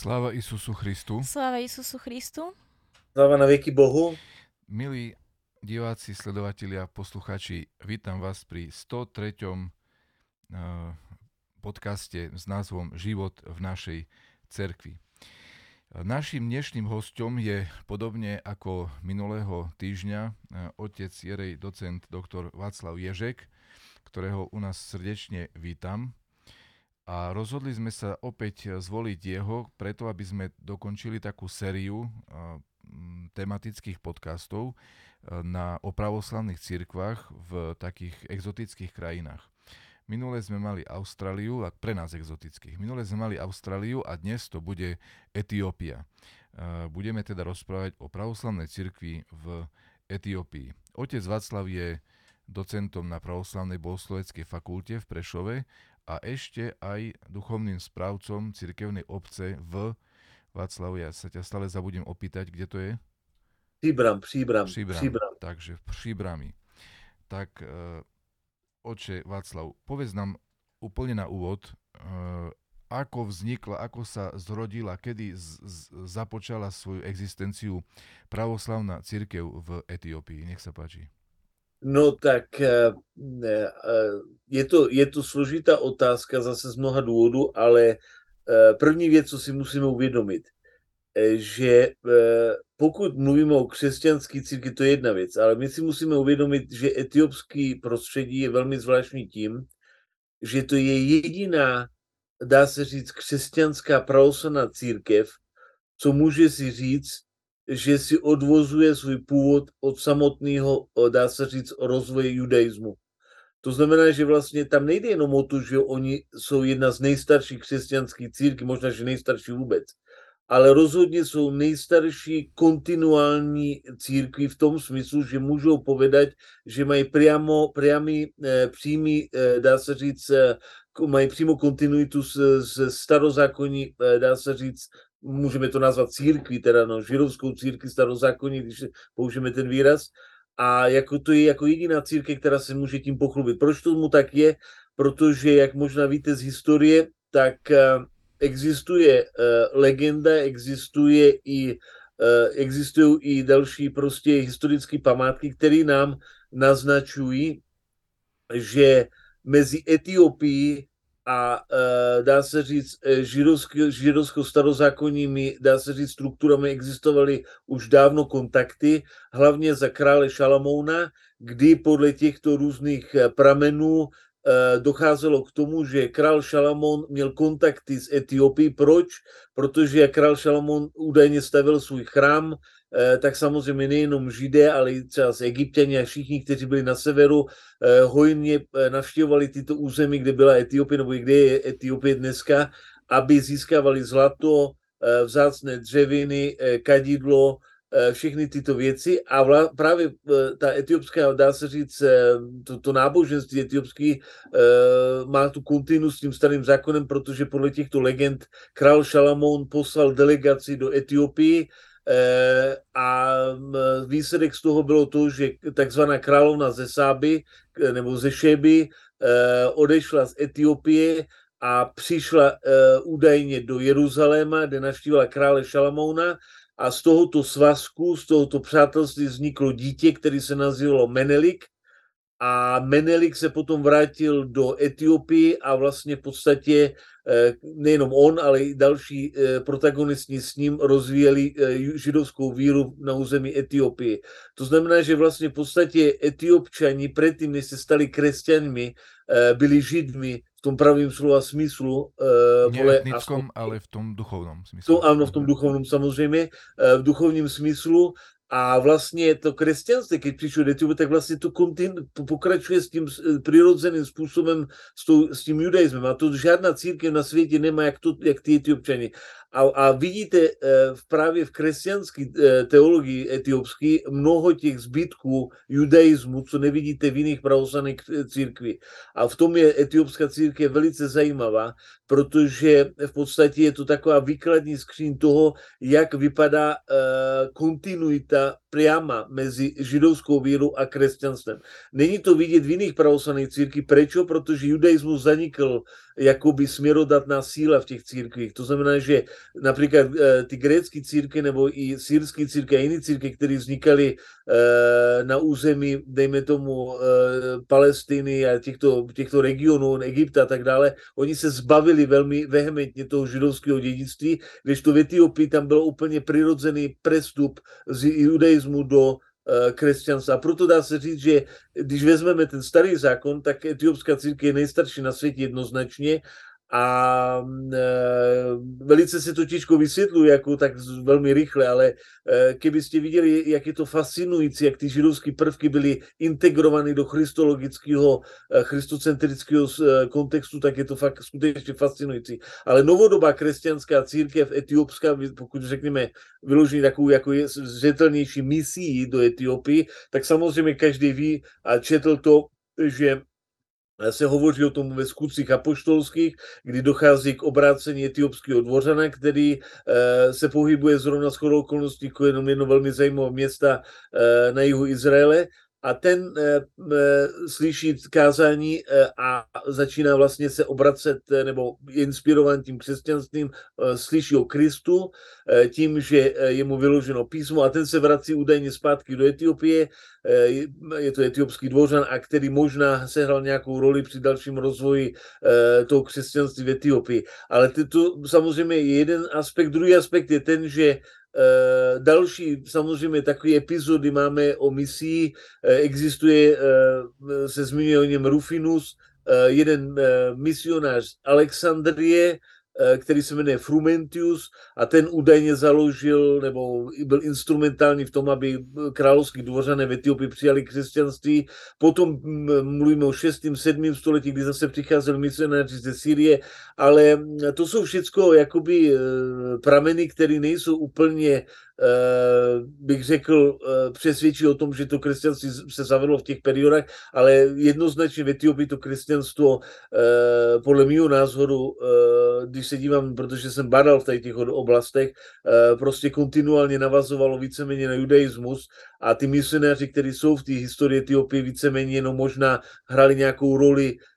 Sláva Isusu Christu. Sláva Isusu Christu. Sláva na věky Bohu. Milí diváci, sledovatelia, posluchači, vítam vás pri 103. Eh, podcaste s názvom Život v našej cerkvi. Naším dnešným hostom je podobne ako minulého týždňa eh, otec Jerej docent dr. Václav Ježek, ktorého u nás srdečne vítam a rozhodli sme sa opäť zvoliť jeho, preto aby sme dokončili takú sériu tematických podcastov na, o pravoslavných cirkvách v takých exotických krajinách. Minule sme mali Austráliu, a pre nás exotických. Minule sme mali Austráliu a dnes to bude Etiópia. Budeme teda rozprávať o pravoslavnej cirkvi v Etiópii. Otec Václav je docentom na pravoslavnej bohosloveckej fakulte v Prešove a ešte aj duchovným správcom cirkevnej obce v Václavu. Ja sa ťa stále zabudím opýtať, kde to je? Příbram, Příbram, Příbram. Příbram. Takže v Příbrami. Tak, uh, oče Václav, povedz nám úplne na úvod, uh, ako vznikla, ako sa zrodila, kedy z, z, započala svoju existenciu pravoslavná církev v Etiópii. Nech sa páči. No tak eh, eh, je to, je to složitá otázka zase z mnoha důvodů, ale eh, první věc, co si musíme uvědomit, že pokud mluvíme o křesťanské církvi, to je jedna věc, ale my si musíme uvědomit, že etiopský prostředí je velmi zvláštní tím, že to je jediná, dá se říct, křesťanská pravoslavná církev, co může si říct, že si odvozuje svůj původ od samotného, dá se říct, rozvoje judaismu. To znamená, že vlastně tam nejde jenom o to, že oni jsou jedna z nejstarších křesťanských církví, možná, že nejstarší vůbec, ale rozhodně jsou nejstarší kontinuální církví v tom smyslu, že můžou povedať, že mají priamo, priamy, eh, přímý, eh, dá se říct, eh, mají přímo kontinuitu s, s starozákonní, dá se říct, můžeme to nazvat církví, teda no, židovskou církví starozákonní, když použijeme ten výraz, a jako to je jako jediná církev, která se může tím pochlubit. Proč tomu tak je? Protože, jak možná víte z historie, tak uh, existuje uh, legenda, existuje i uh, existují i další prostě historické památky, které nám naznačují, že mezi Etiopií a e, dá se říct, e, židovsko-starozákonními, dá se říct, strukturami existovaly už dávno kontakty, hlavně za krále Šalamouna, kdy podle těchto různých e, pramenů docházelo k tomu, že král Šalamón měl kontakty s Etiopií. Proč? Protože král Šalamón údajně stavil svůj chrám Eh, tak samozřejmě nejenom Židé, ale třeba z Egyptěni a všichni, kteří byli na severu, eh, hojně eh, navštěvovali tyto území, kde byla Etiopie, nebo kde je Etiopie dneska, aby získávali zlato, vzácné dřeviny, kadidlo, všechny tyto věci. A vla, právě ta etiopská, dá se říct, to, to náboženství etiopský má tu kontinu s tím starým zákonem, protože podle těchto legend král Šalamón poslal delegaci do Etiopii, Eh, a výsledek z toho bylo to, že takzvaná královna ze Sáby eh, nebo ze Šeby eh, odešla z Etiopie a přišla údajně do Jeruzaléma, kde navštívila krále Šalamouna. A z tohoto svazku, z tohoto přátelství vzniklo dítě, který se nazývalo Menelik a Menelik se potom vrátil do Etiopie a vlastně v podstatě Eh, nejenom on, ale i další eh, protagonisti s ním rozvíjeli eh, židovskou víru na území Etiopie. To znamená, že vlastně v podstatě Etiopčani předtím, než se stali křesťanmi, byli židmi v tom pravým slova smyslu. Nie etnickom, ale v tom duchovnom smyslu. To, ano, v tom duchovnom samozřejmě, v duchovním smyslu a vlastně to křesťanství, když přišlo do tak vlastně to kontin, pokračuje s tím přirozeným způsobem s, tou, s tím judaismem. A to žádná církev na světě nemá, jak, to, jak ty etiopčani. A, a vidíte eh, v právě v křesťanské eh, teologii etiopské mnoho těch zbytků judaismu, co nevidíte v jiných pravoslavných církví. A v tom je etiopská církev velice zajímavá, protože v podstatě je to taková výkladní skříň toho, jak vypadá uh, kontinuita priama mezi židovskou vírou a křesťanstvem. Není to vidět v jiných pravoslavných církvích. Prečo? Protože judaismus zanikl jakoby směrodatná síla v těch církvích. To znamená, že například e, ty grécké církve nebo i sírské církve a jiné církve, které vznikaly na území, dejme tomu, e, Palestiny a těchto, těchto regionů, Egypta a tak dále, oni se zbavili velmi vehementně toho židovského dědictví, když to v Etiopii tam byl úplně přirozený prestup z judaismu do Eh, křesťanstva. Proto dá se říct, že když vezmeme ten starý zákon, tak etiopská církev je nejstarší na světě jednoznačně a e, velice se to těžko vysvětluje jako tak velmi rychle, ale e, kdybyste viděli, jak je to fascinující, jak ty židovské prvky byly integrovány do christologického, e, christocentrického kontextu, tak je to fakt skutečně fascinující. Ale novodobá křesťanská církev etiopská, pokud řekněme vyložení takovou jako je zřetelnější misí do Etiopii, tak samozřejmě každý ví a četl to, že se hovoří o tom ve skutcích apoštolských, kdy dochází k obrácení etiopského dvořana, který e, se pohybuje zrovna s okolností jako jenom jedno velmi zajímavé města e, na jihu Izraele a ten e, slyší kázání e, a začíná vlastně se obracet e, nebo je inspirován tím křesťanstvím, e, slyší o Kristu e, tím, že je mu vyloženo písmo a ten se vrací údajně zpátky do Etiopie. E, je to etiopský dvořan a který možná sehrál nějakou roli při dalším rozvoji e, toho křesťanství v Etiopii. Ale to samozřejmě je jeden aspekt. Druhý aspekt je ten, že Eh, další samozřejmě takové epizody máme o misii. Eh, existuje, eh, se zmiňuje o něm Rufinus, jeden misionář Alexandrie, který se jmenuje Frumentius a ten údajně založil nebo byl instrumentální v tom, aby královský dvořané v Etiopii přijali křesťanství. Potom mm, mluvíme o 6. 7. století, kdy zase přicházeli misionáři ze Syrie, ale to jsou všechno jakoby eh, prameny, které nejsou úplně Eh, bych řekl, eh, přesvědčí o tom, že to křesťanství se zavedlo v těch periodách, ale jednoznačně v Etiopii to křesťanstvo eh, podle mého názoru, když se dívám, protože jsem badal v těch oblastech, prostě kontinuálně navazovalo víceméně na judaismus a ty misionáři, kteří jsou v té historii Etiopie, víceméně jenom možná hrali nějakou roli Eh,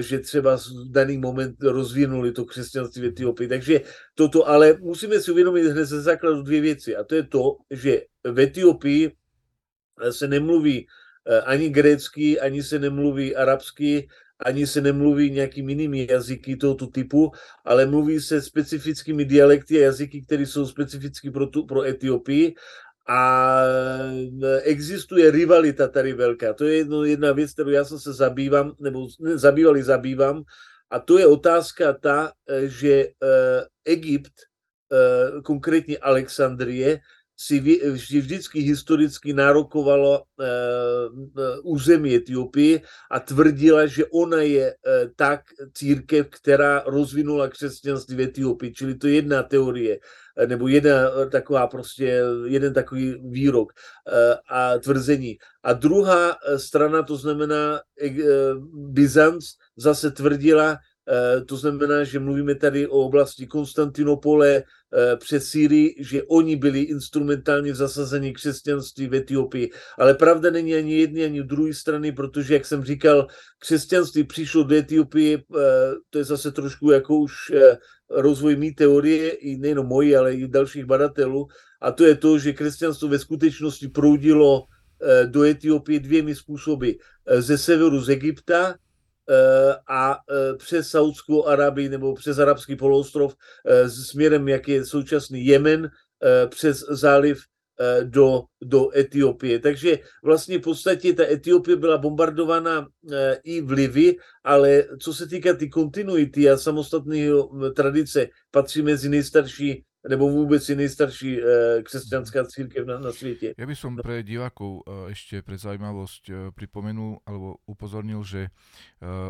že třeba v daný moment rozvinuli to křesťanství v Etiopii. Takže toto, ale musíme si uvědomit hned ze základu dvě věci. A to je to, že v Etiopii se nemluví eh, ani grécky, ani se nemluví arabsky, ani se nemluví nějakými jinými jazyky tohoto typu, ale mluví se specifickými dialekty a jazyky, které jsou specificky pro, tu, pro Etiopii a e, existuje rivalita tady velká. To je jedno, jedna věc, kterou já jsem se zabývám, nebo ne, zabýval zabývám, a to je otázka ta, e, že e, Egypt, konkrétně Alexandrie, si vždycky historicky nárokovalo území Etiopie a tvrdila, že ona je tak církev, která rozvinula křesťanství v Etiopii. Čili to je jedna teorie nebo jedna taková prostě, jeden takový výrok eh, a tvrzení. A druhá eh, strana, to znamená eh, Byzanc, zase tvrdila, to znamená, že mluvíme tady o oblasti Konstantinopole přes Syrii, že oni byli instrumentálně v zasazení křesťanství v Etiopii. Ale pravda není ani jedné, ani druhé strany, protože, jak jsem říkal, křesťanství přišlo do Etiopie, to je zase trošku jako už rozvoj mý teorie, i nejenom mojí, ale i dalších badatelů, a to je to, že křesťanstvo ve skutečnosti proudilo eh, do Etiopie dvěmi způsoby. Eh, ze severu z Egypta eh, a přes Saudskou Arabii nebo přes arabský poloostrov směrem, jak je současný Jemen, přes záliv Eh, do, do Etiopie. Takže vlastně v podstatě ta Etiopie byla bombardovaná eh, i v Livy, ale co se týká ty kontinuity a samostatné tradice, patří mezi nejstarší nebo vôbec je nejstarší uh, křesťanská církev na, na svete. Ja by som pre divákov uh, ešte pre zaujímavosť uh, pripomenul alebo upozornil, že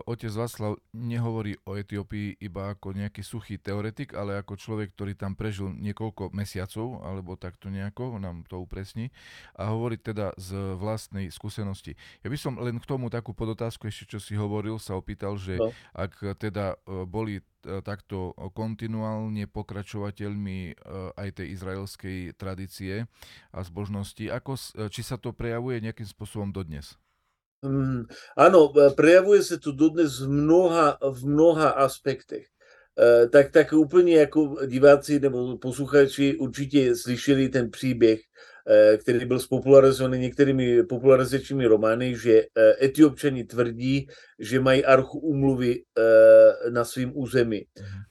otec Václav nehovorí o Etiópii iba ako nejaký suchý teoretik, ale ako človek, ktorý tam prežil niekoľko mesiacov, alebo takto nejako, nám to upresní, a hovorí teda z vlastnej skúsenosti. Ja by som len k tomu takú podotázku ešte, čo si hovoril, sa opýtal, že no. ak teda boli takto kontinuálne pokračovateľmi aj tej izraelskej tradície a zbožnosti. Ako, či sa to prejavuje nejakým spôsobom dodnes? Mm, ano, prejavuje se to dodnes v mnoha, v mnoha aspektech. Tak, tak úplně jako diváci nebo posluchači určitě slyšeli ten příběh, který byl spopularizovaný některými popularizačními romány, že eh, etiopčani tvrdí, že mají archu umluvy na svém území. Mhm.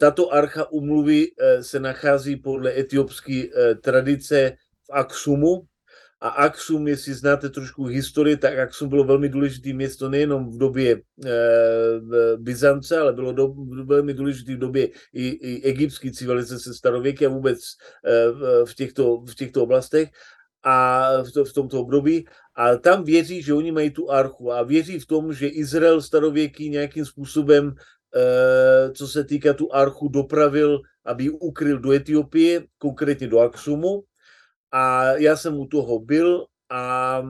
Tato archa umluvy se nachází podle etiopské tradice v Aksumu, a Aksum, jestli znáte trošku historii, tak Aksum bylo velmi důležité město nejenom v době e, Byzance, ale bylo do, velmi důležité v době i, i egyptské civilizace starověké a vůbec e, v, těchto, v těchto oblastech a v, to, v tomto období. A tam věří, že oni mají tu archu a věří v tom, že Izrael starověký nějakým způsobem, e, co se týká tu archu, dopravil, aby ji ukryl do Etiopie, konkrétně do Aksumu a já jsem u toho byl a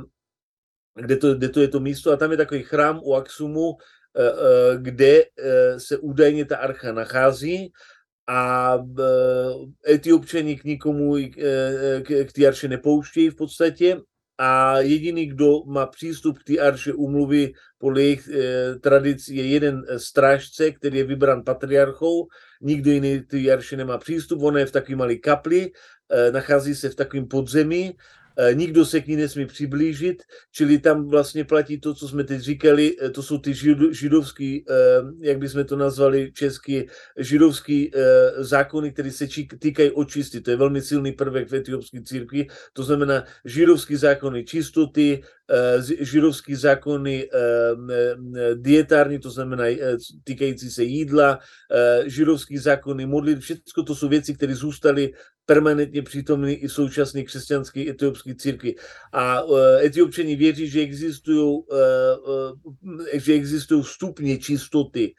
kde to, kde to je to místo a tam je takový chrám u Aksumu, eh, eh, kde eh, se údajně ta archa nachází a etiopčani k nikomu k, k té arše nepouštějí v podstatě a jediný, kdo má přístup k té arše umluvy podle jejich eh, tradic je jeden strážce, který je vybran patriarchou, nikdo jiný té arše nemá přístup, ona je v takové malé kapli, eh, nachází se v takovém podzemí Eh, nikdo se k ní nesmí přiblížit, čili tam vlastně platí to, co jsme teď říkali, eh, to jsou ty židovský, eh, jak bychom to nazvali česky, židovský zákony, které se týkají očisty. To je velmi silný prvek v etiopské církvi. To znamená židovský zákony čistoty, židovský zákony dietární, to znamená týkající se jídla, židovský zákony modlit, všechno to jsou věci, které zůstaly permanentně přítomný i v současné křesťanské etiopské církvi. A etiopčani věří, že existují, že existují stupně čistoty.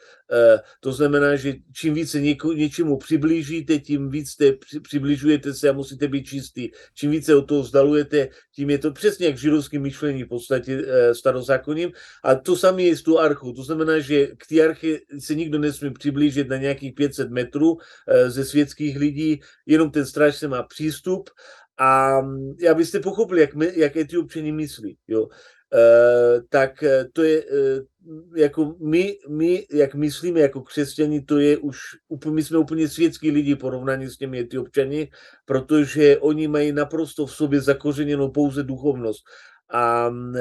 To znamená, že čím více něko, něčemu přiblížíte, tím víc te přibližujete se a musíte být čistý. Čím více od toho vzdalujete, tím je to přesně jak židovské myšlení v podstatě uh, starozákonním. A to samé je s tou archou. To znamená, že k té arche se nikdo nesmí přiblížit na nějakých 500 metrů uh, ze světských lidí, jenom ten strážce má přístup a mm, abyste pochopili, jak, my, jak etiopčani myslí, jo, Uh, tak to je, uh, jako my, my, jak myslíme jako křesťani, to je už, my jsme úplně světský lidi porovnaní s těmi etiopčani, protože oni mají naprosto v sobě zakořeněnou pouze duchovnost. A uh,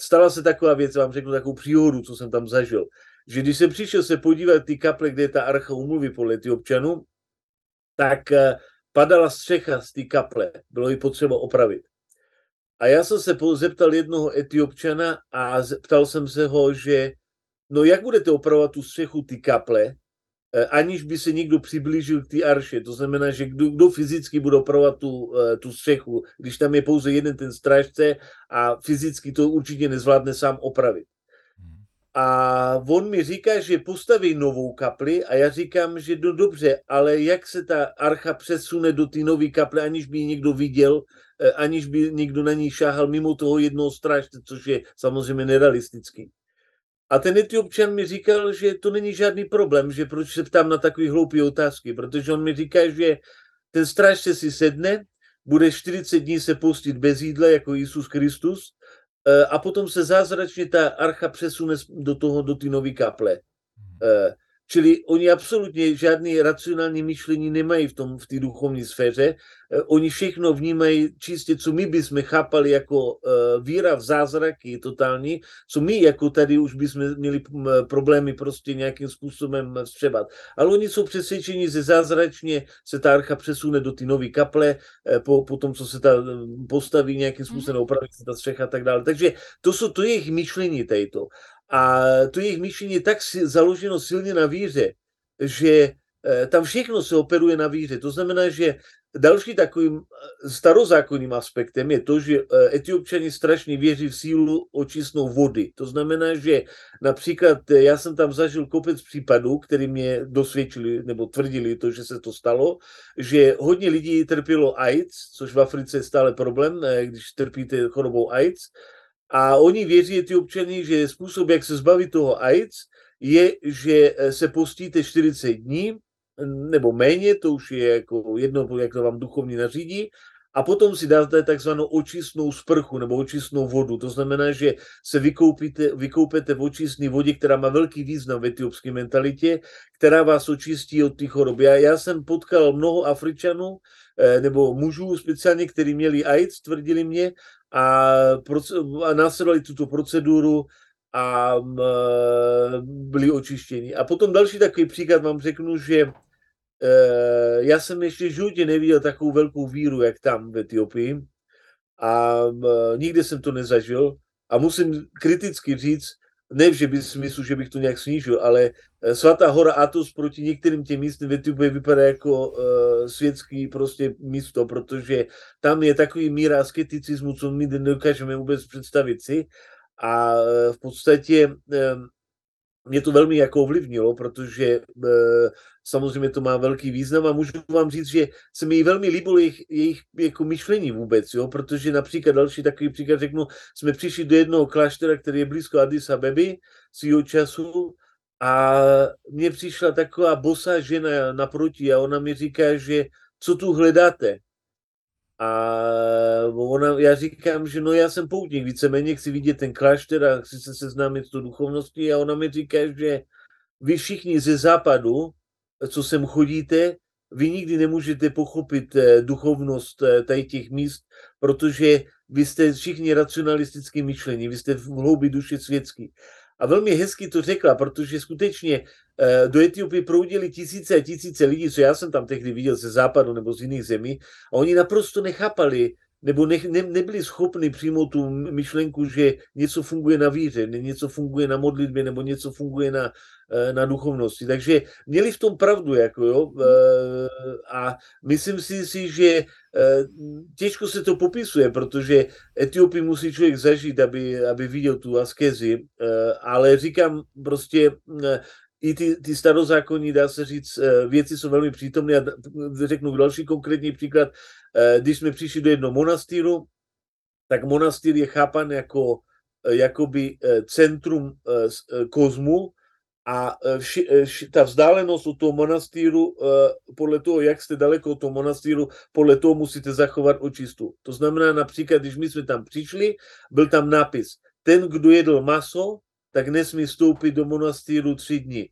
stala se taková věc, vám řeknu takovou příhodu, co jsem tam zažil, že když jsem přišel se podívat ty kaple, kde je ta archa umluvy podle etiopčanů, tak padala střecha z té kaple, bylo ji potřeba opravit. A já jsem se zeptal jednoho etiopčana a ptal jsem se ho, že no jak budete opravovat tu střechu ty kaple, aniž by se někdo přiblížil k té arše. To znamená, že kdo, kdo fyzicky bude opravovat tu, eh, tu střechu, když tam je pouze jeden ten strážce a fyzicky to určitě nezvládne sám opravit. A on mi říká, že postaví novou kapli a já říkám, že no dobře, ale jak se ta archa přesune do té nové kaple, aniž by ji někdo viděl, eh, aniž by někdo na ní šáhal mimo toho jednoho strážce, což je samozřejmě nerealistický. A ten etiopčan mi říkal, že to není žádný problém, že proč se ptám na takové hloupé otázky, protože on mi říká, že ten strážce si sedne, bude 40 dní se postit bez jídla jako Jisus Kristus Eh, a potom se zázračně ta archa přesune do toho, do ty nové kaple. Eh, čili oni absolutně žádné racionální myšlení nemají v tom v té duchovní sféře. Eh, oni všechno vnímají čistě, co my bychom chápali jako víra v zázraky totální, co my jako tady už bychom měli problémy prostě nějakým způsobem vstřebat. Ale oni jsou přesvědčeni, že zázračně se ta archa přesune do ty nové kaple, po, po tom, co se ta postaví nějakým způsobem, mhm. opraví se ta střecha a tak dále. Takže to jsou to jejich myšlení to. A to jejich myšlení je tak založeno silně na víře, že eh, tam všechno se operuje na víře. To znamená, že další takovým eh, starozákonným aspektem je to, že eh, etiopčani strašně věří v sílu očistnou vody. To znamená, že například já jsem tam zažil kopec případů, který mě dosvědčili nebo tvrdili to, že se to stalo, že hodně lidí trpělo AIDS, což v Africe je stále problém, když trpíte chorobou AIDS, a oni věří, ty občany, že způsob, jak se zbavit toho AIDS, je, že se postíte 40 dní, nebo méně, to už je jako jedno, jak to vám duchovní nařídí, a potom si dáte takzvanou očistnou sprchu nebo očistnou vodu. To znamená, že se vykoupíte, vykoupete v očistné vodě, která má velký význam v etiopské mentalitě, která vás očistí od těch chorob. Já, já jsem potkal mnoho Afričanů, eh, nebo mužů speciálně, kteří měli AIDS, tvrdili mě, a, a následovali tuto proceduru a byli očištěni. A potom další takový příklad vám řeknu, že Eh, já jsem ještě životě neviděl takovou velkou víru, jak tam v Etiopii a nikdy jsem to nezažil a musím kriticky říct, ne že by smyslu, že bych to nějak snížil, ale svatá hora Atos proti některým těm místům v Etiopii vypadá jako uh, světský prostě místo, protože tam je takový míra asketicismu, co my nedokážeme vůbec představit si a v podstatě um, mě to velmi jako ovlivnilo, protože e, samozřejmě to má velký význam a můžu vám říct, že se mi velmi líbilo jejich, jejich jako myšlení vůbec, jo? protože například další takový příklad řeknu, jsme přišli do jednoho kláštera, který je blízko Addis Abeby svýho času a mně přišla taková bosá žena naproti a ona mi říká, že co tu hledáte? A ona, já říkám, že no já jsem poutník, víceméně chci vidět ten klášter a chci se seznámit s tou duchovností a ona mi říká, že vy všichni ze západu, co sem chodíte, vy nikdy nemůžete pochopit eh, duchovnost eh, tady těch míst, protože vy jste všichni racionalisticky myšlení, vy jste v hloubi duše světský. A velmi hezky to řekla, protože skutečně eh, do Etiopie proudili tisíce a tisíce lidí, co já jsem tam tehdy viděl ze západu nebo z jiných zemí, a oni naprosto nechápali, nebo ne, ne, nebyli schopni přijmout tu myšlenku, že něco funguje na víře, něco funguje na modlitbě, nebo něco funguje na, eh, na duchovnosti. Takže měli v tom pravdu, jako jo. Eh, a myslím si, si že eh, těžko se to popisuje, protože Etiopii musí člověk zažít, aby, aby viděl tu askezi, ale říkám prostě, i ty, ty starozákonní, dá se říct, věci jsou velmi přítomné. A řeknu další konkrétní příklad. Když jsme přišli do jednoho monastýru, tak monastýr je chápan jako jakoby centrum kozmu a vši, vši, ta vzdálenost od toho monastýru, podle toho, jak jste daleko od toho monastýru, podle toho musíte zachovat očistu. To znamená například, když my jsme tam přišli, byl tam nápis, ten, kdo jedl maso, tak nesmí vstoupit do monastýru tři dny.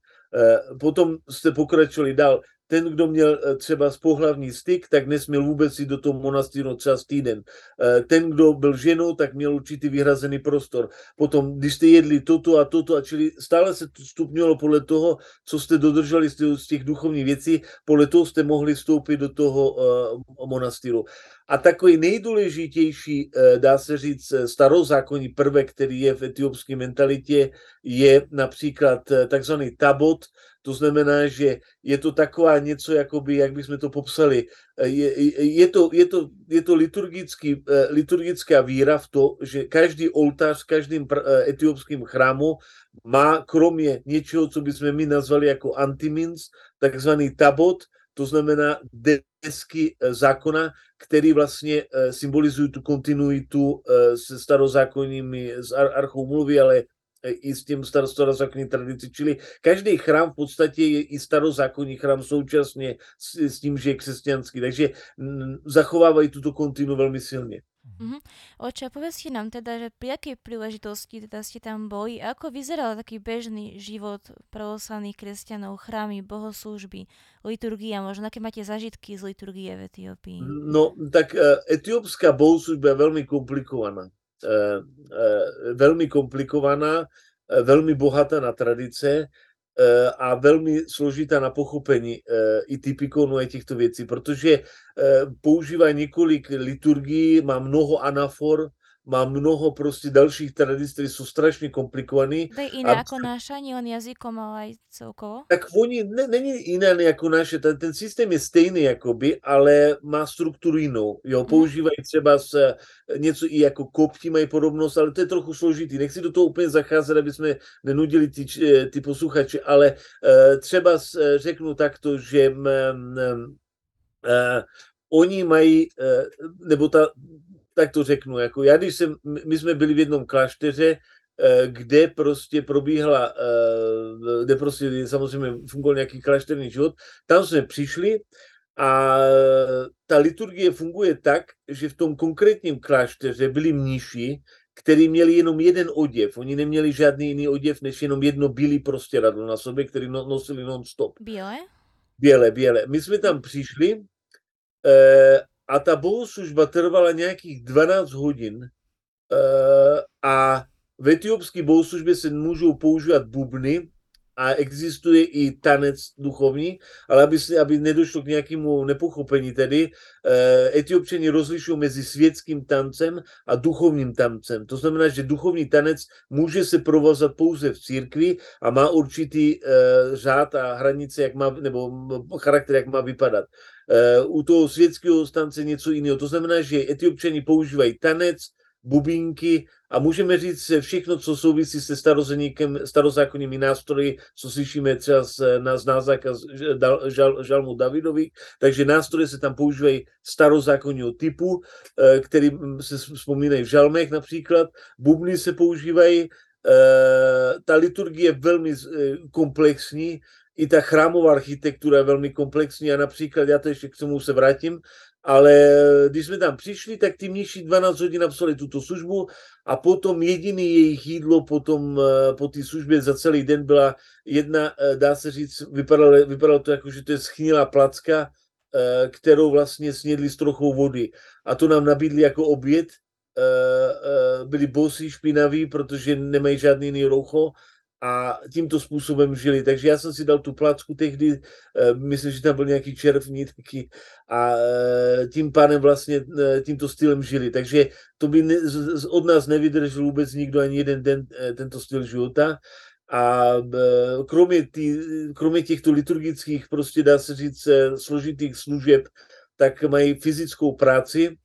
Potom jste pokračovali dál ten, kdo měl eh, třeba pohlavní styk, tak nesměl vůbec jít do toho monastýru třeba týden. Eh, ten, kdo byl ženou, tak měl určitý vyhrazený prostor. Potom, když jste jedli toto a toto, a čili stále se stupňovalo podle toho, co jste dodrželi z těch duchovních věcí, podle toho jste mohli vstoupit do toho uh, monastýru. A takový nejdůležitější, dá se říct, starozákonní prvek, který je v etiopské mentalitě, je například takzvaný tabot, to znamená, že je to taková něco, jakoby, jak bychom to popsali, je, je, to, je, to, je to liturgický, liturgická víra v to, že každý oltář v každém etiopském chrámu má kromě něčeho, co bychom my nazvali jako antimins, takzvaný tabot, to znamená desky zákona, který vlastně symbolizují tu kontinuitu se starozákonními, s archou mluvy, ale i s tím starozákonní tradici. Čili každý chrám v podstatě je i starozákonní chrám současně s, s tím, že je křesťanský. Takže zachovávají tuto kontinu velmi silně. Mm-hmm. Oče, povedzte nám teda, že pri akej príležitosti teda ste tam boli a ako vyzeral taký bežný život pravoslavných kresťanov, chrámy, bohoslúžby, liturgia, možno aké máte zažitky z liturgie v Etiópii? No, tak uh, etiópska bohoslužba je veľmi komplikovaná. Eh, eh, velmi komplikovaná, eh, velmi bohatá na tradice a velmi složitá na pochopení i typikonu a těchto věcí, protože používá několik liturgií, má mnoho anafor, má mnoho prostě dalších tradic, které jsou strašně komplikované. To je jiné a... jako naša, len jazykom, ale i celkovo? Tak oni, ne, není jiné jako naše, ten, ten systém je stejný jakoby, ale má strukturu jinou. Jo, mhm. používají třeba se něco i jako kopti mají podobnost, ale to je trochu složitý. Nechci do toho úplně zacházet, aby jsme nenudili ty, ty posluchače, ale uh, třeba řeknu takto, že um, um, uh, oni mají, uh, nebo ta tak to řeknu, jako já když jsem, my jsme byli v jednom klášteře, kde prostě probíhala, kde prostě samozřejmě fungoval nějaký klášterní život. Tam jsme přišli a ta liturgie funguje tak, že v tom konkrétním klášteře byli mniši, kteří měli jenom jeden oděv. Oni neměli žádný jiný oděv, než jenom jedno bílý prostěradlo na sobě, který no, nosili non-stop. Bílé? Bělé, bělé. My jsme tam přišli eh, a ta bohoslužba trvala nějakých 12 hodin eh, a v etiopské bohoslužbě se můžou používat bubny, a existuje i tanec duchovní, ale aby, se, aby nedošlo k nějakému nepochopení tedy, eh, etiopčani rozlišují mezi světským tancem a duchovním tancem. To znamená, že duchovní tanec může se provozat pouze v církvi a má určitý eh, řád a hranice, jak má, nebo charakter, jak má vypadat. Eh, u toho světského stance něco jiného. To znamená, že etiopčani používají tanec, bubínky a můžeme říct všechno, co souvisí se starozákonnými nástroji, co slyšíme třeba na znázaka žal, žalmu Davidovi. Takže nástroje se tam používají starozákonního typu, eh, který se vzpomínají v žalmech například. Bubny se používají, eh, ta liturgie je velmi eh, komplexní, i ta chrámová architektura je velmi komplexní a například, já to ještě k tomu se vrátím, ale když jsme tam přišli, tak ty mniši 12 hodin napsali tuto službu a potom jediný jejich jídlo potom eh, po té službě za celý den byla jedna, eh, dá se říct, vypadalo, vypadalo to jako, že to je schnilá placka, eh, kterou vlastně snědli s trochou vody. A to nám nabídli jako oběd. Byli bosí, špinaví, protože nemají žádný jiný roucho a tímto způsobem žili. Takže já jsem si dal tu placku tehdy, eh, myslím, že tam byl nějaký červní taky a eh, tím pádem vlastně eh, tímto stylem žili. Takže to by od nás nevydržel vůbec nikdo ani jeden den tento styl života. A kromě, tý, kromě těchto liturgických, prostě dá se říct, složitých služeb, tak mají fyzickou práci,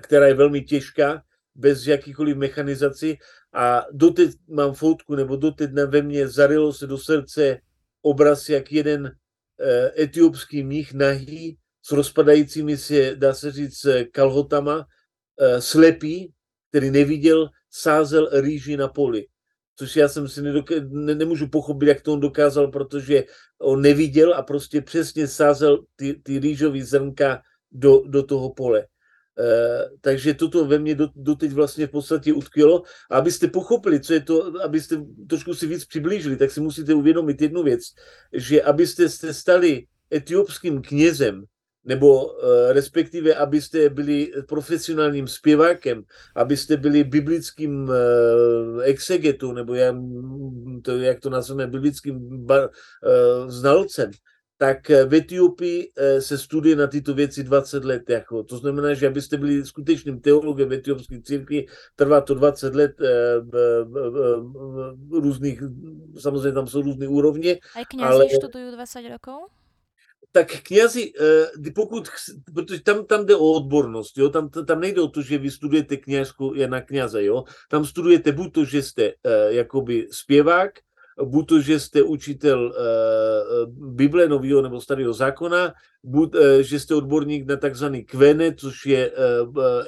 která je velmi těžká, bez jakýkoliv mechanizaci a doteď mám fotku, nebo doteď ve mně zarilo se do srdce obraz, jak jeden eh, etiopský mních nahý s rozpadajícími se, dá se říct, eh, kalhotama, eh, slepý, který neviděl, sázel rýži na poli. Což já jsem si nedoká- ne- nemůžu pochopit, jak to on dokázal, protože on neviděl a prostě přesně sázel ty, ty rýžové zrnka do, do toho pole. Eh, takže toto ve mně do, doteď vlastně v podstatě utkvělo. A abyste pochopili, co je to, abyste trošku si víc přiblížili, tak si musíte uvědomit jednu věc, že abyste se stali etiopským knězem, nebo uh, respektive, abyste byli profesionálním zpěvákem, abyste byli biblickým uh, exegetou, nebo jak to, jak to nazveme, biblickým bar, znalcem, tak eh, v Etiopii eh, se studuje na tyto věci 20 let. Jako. To znamená, že abyste byli skutečným teologem v etiopské církvi, trvá to 20 let eh, různých, samozřejmě tam jsou různé úrovně. A knězi ale... študují 20 rokov? tak knězi, pokud, protože tam, tam jde o odbornost, jo? Tam, tam nejde o to, že vy studujete kněžku na kněze, jo? tam studujete buď to, že jste jakoby zpěvák, buď to, že jste učitel uh, Bible nového nebo starého zákona, buď, uh, že jste odborník na takzvaný kvene, což je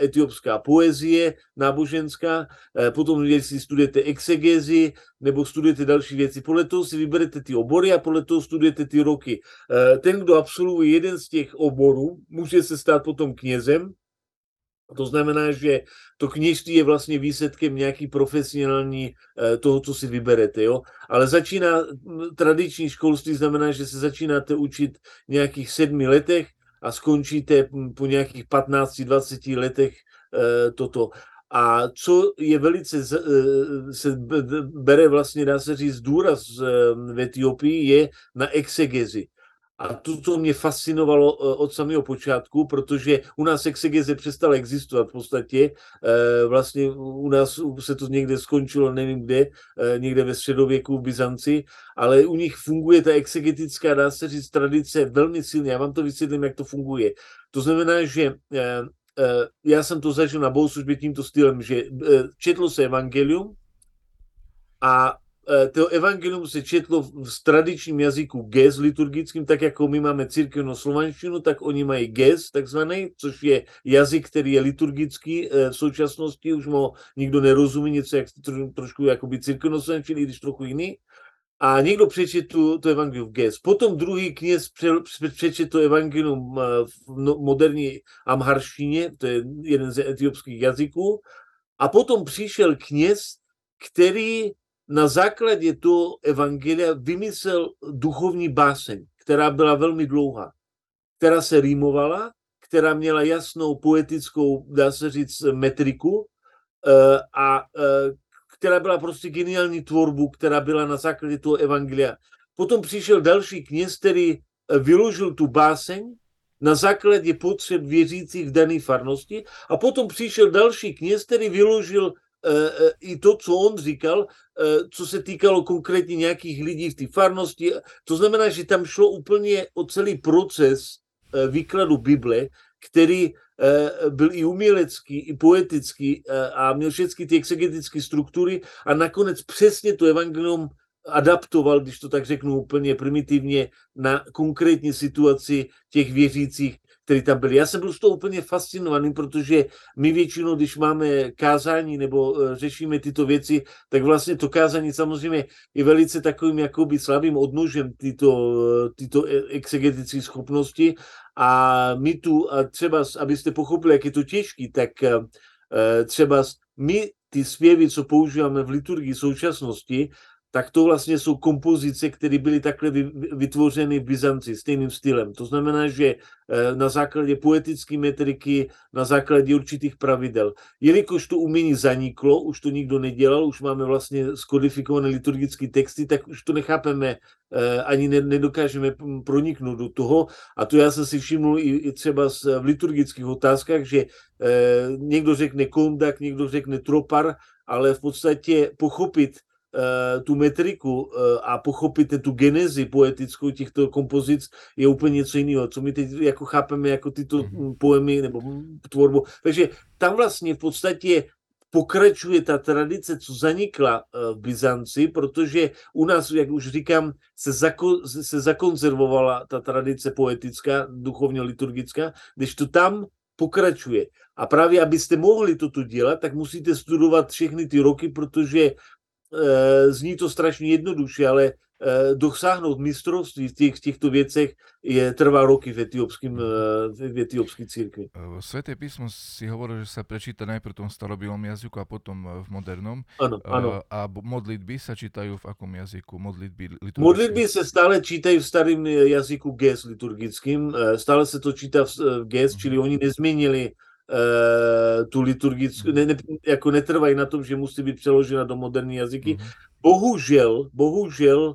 etiopská poezie náboženská, potom jestli studujete exegezi, nebo studujete další věci. Podle toho si vyberete ty obory a podle toho studujete ty roky. Ten, kdo absolvuje jeden z těch oborů, může se stát potom knězem, to znamená, že to kněžství je vlastně výsledkem nějaký profesionální eh, toho, co si vyberete. Jo? Ale začíná tradiční školství, znamená, že se začínáte učit v nějakých sedmi letech a skončíte po nějakých 15-20 letech eh, toto. A co je velice, eh, se bere vlastně, dá se říct, důraz v Etiopii, je na exegezi. A to, co mě fascinovalo eh, od samého počátku, protože u nás exegeze přestala existovat v podstatě. Eh, vlastně u nás se to někde skončilo, nevím kde, eh, někde ve středověku v Byzanci, ale u nich funguje ta exegetická, dá se říct, tradice velmi silně. Já vám to vysvětlím, jak to funguje. To znamená, že já jsem to zažil na bohoslužbě tímto stylem, že četlo se evangelium a to evangelium se četlo v tradičním jazyku ges liturgickým, tak jako my máme církevnou slovanštinu, tak oni mají ges takzvaný, což je jazyk, který je liturgický v současnosti, už mu nikdo nerozumí, něco jak trošku jakoby církevnou slovanštinu, i když trochu jiný a někdo přečetl to evangelium v. Potom druhý kněz přečetl to evangelium v no, moderní amharštině, to je jeden z etiopských jazyků. A potom přišel kněz, který na základě toho evangelia vymyslel duchovní báseň, která byla velmi dlouhá, která se rýmovala, která měla jasnou poetickou, dá se říct, metriku eh, a eh, která byla prostě geniální tvorbu, která byla na základě toho evangelia. Potom přišel další kněz, který eh, vyložil tu báseň na základě potřeb věřících v dané farnosti a potom přišel další kněz, který vyložil i to, co on říkal, co se týkalo konkrétně nějakých lidí v té farnosti. To znamená, že tam šlo úplně o celý proces uh, výkladu Bible, který Eh, byl i umělecký, i poetický eh, a měl všechny ty exegetické struktury a nakonec přesně to evangelium adaptoval, když to tak řeknu úplně primitivně, na konkrétní situaci těch věřících který tam byli. Já jsem byl z toho úplně fascinovaný, protože my většinou, když máme kázání nebo eh, řešíme tyto věci, tak vlastně to kázání samozřejmě je velice takovým jakoby slabým odnožem tyto, eh, tyto e, exegetické schopnosti a my tu, a třeba, abyste pochopili, jak je to těžký, tak eh, třeba my ty zpěvy, co používáme v liturgii současnosti, tak to vlastně jsou kompozice, které byly takhle vytvořeny v Byzanci stejným stylem. To znamená, že eh, na základě poetické metriky, na základě určitých pravidel. Jelikož to umění zaniklo, už to nikdo nedělal, už máme vlastně skodifikované liturgické texty, tak už to nechápeme, eh, ani nedokážeme proniknout do toho. A to já jsem si všiml i třeba v liturgických otázkách, že eh, někdo řekne kondak, někdo řekne tropar, ale v podstatě pochopit, tu metriku eh, a pochopit tu genezi poetickou těchto kompozic je úplně něco jiného, co my teď jako chápeme jako tyto mm-hmm. poemy nebo tvorbu. Takže tam vlastně v podstatě pokračuje ta tradice, co zanikla eh, v Byzanci, protože u nás, jak už říkám, se, zako, se zakonzervovala ta tradice poetická, duchovně liturgická, když to tam pokračuje. A právě abyste mohli toto dělat, tak musíte studovat všechny ty roky, protože Eh, zní to strašně jednoduše, ale eh, dosáhnout mistrovství v těch, těchto věcech je, trvá roky v, etiopským, eh, v etiopské církvi. Sveté písmo si hovoril, že sa prečíta najprv v tom starobilom jazyku a potom v modernom. Ano, ano. A modlitby sa čítajú v akom jazyku? Modlitby, modlitby se stále čítají v starém jazyku GES liturgickým. Stále se to čítá v GES, mm-hmm. čili oni nezměnili tu liturgickou, ne, ne, jako netrvají na tom, že musí být přeložena do moderní jazyky. Mm-hmm. Bohužel, bohužel uh,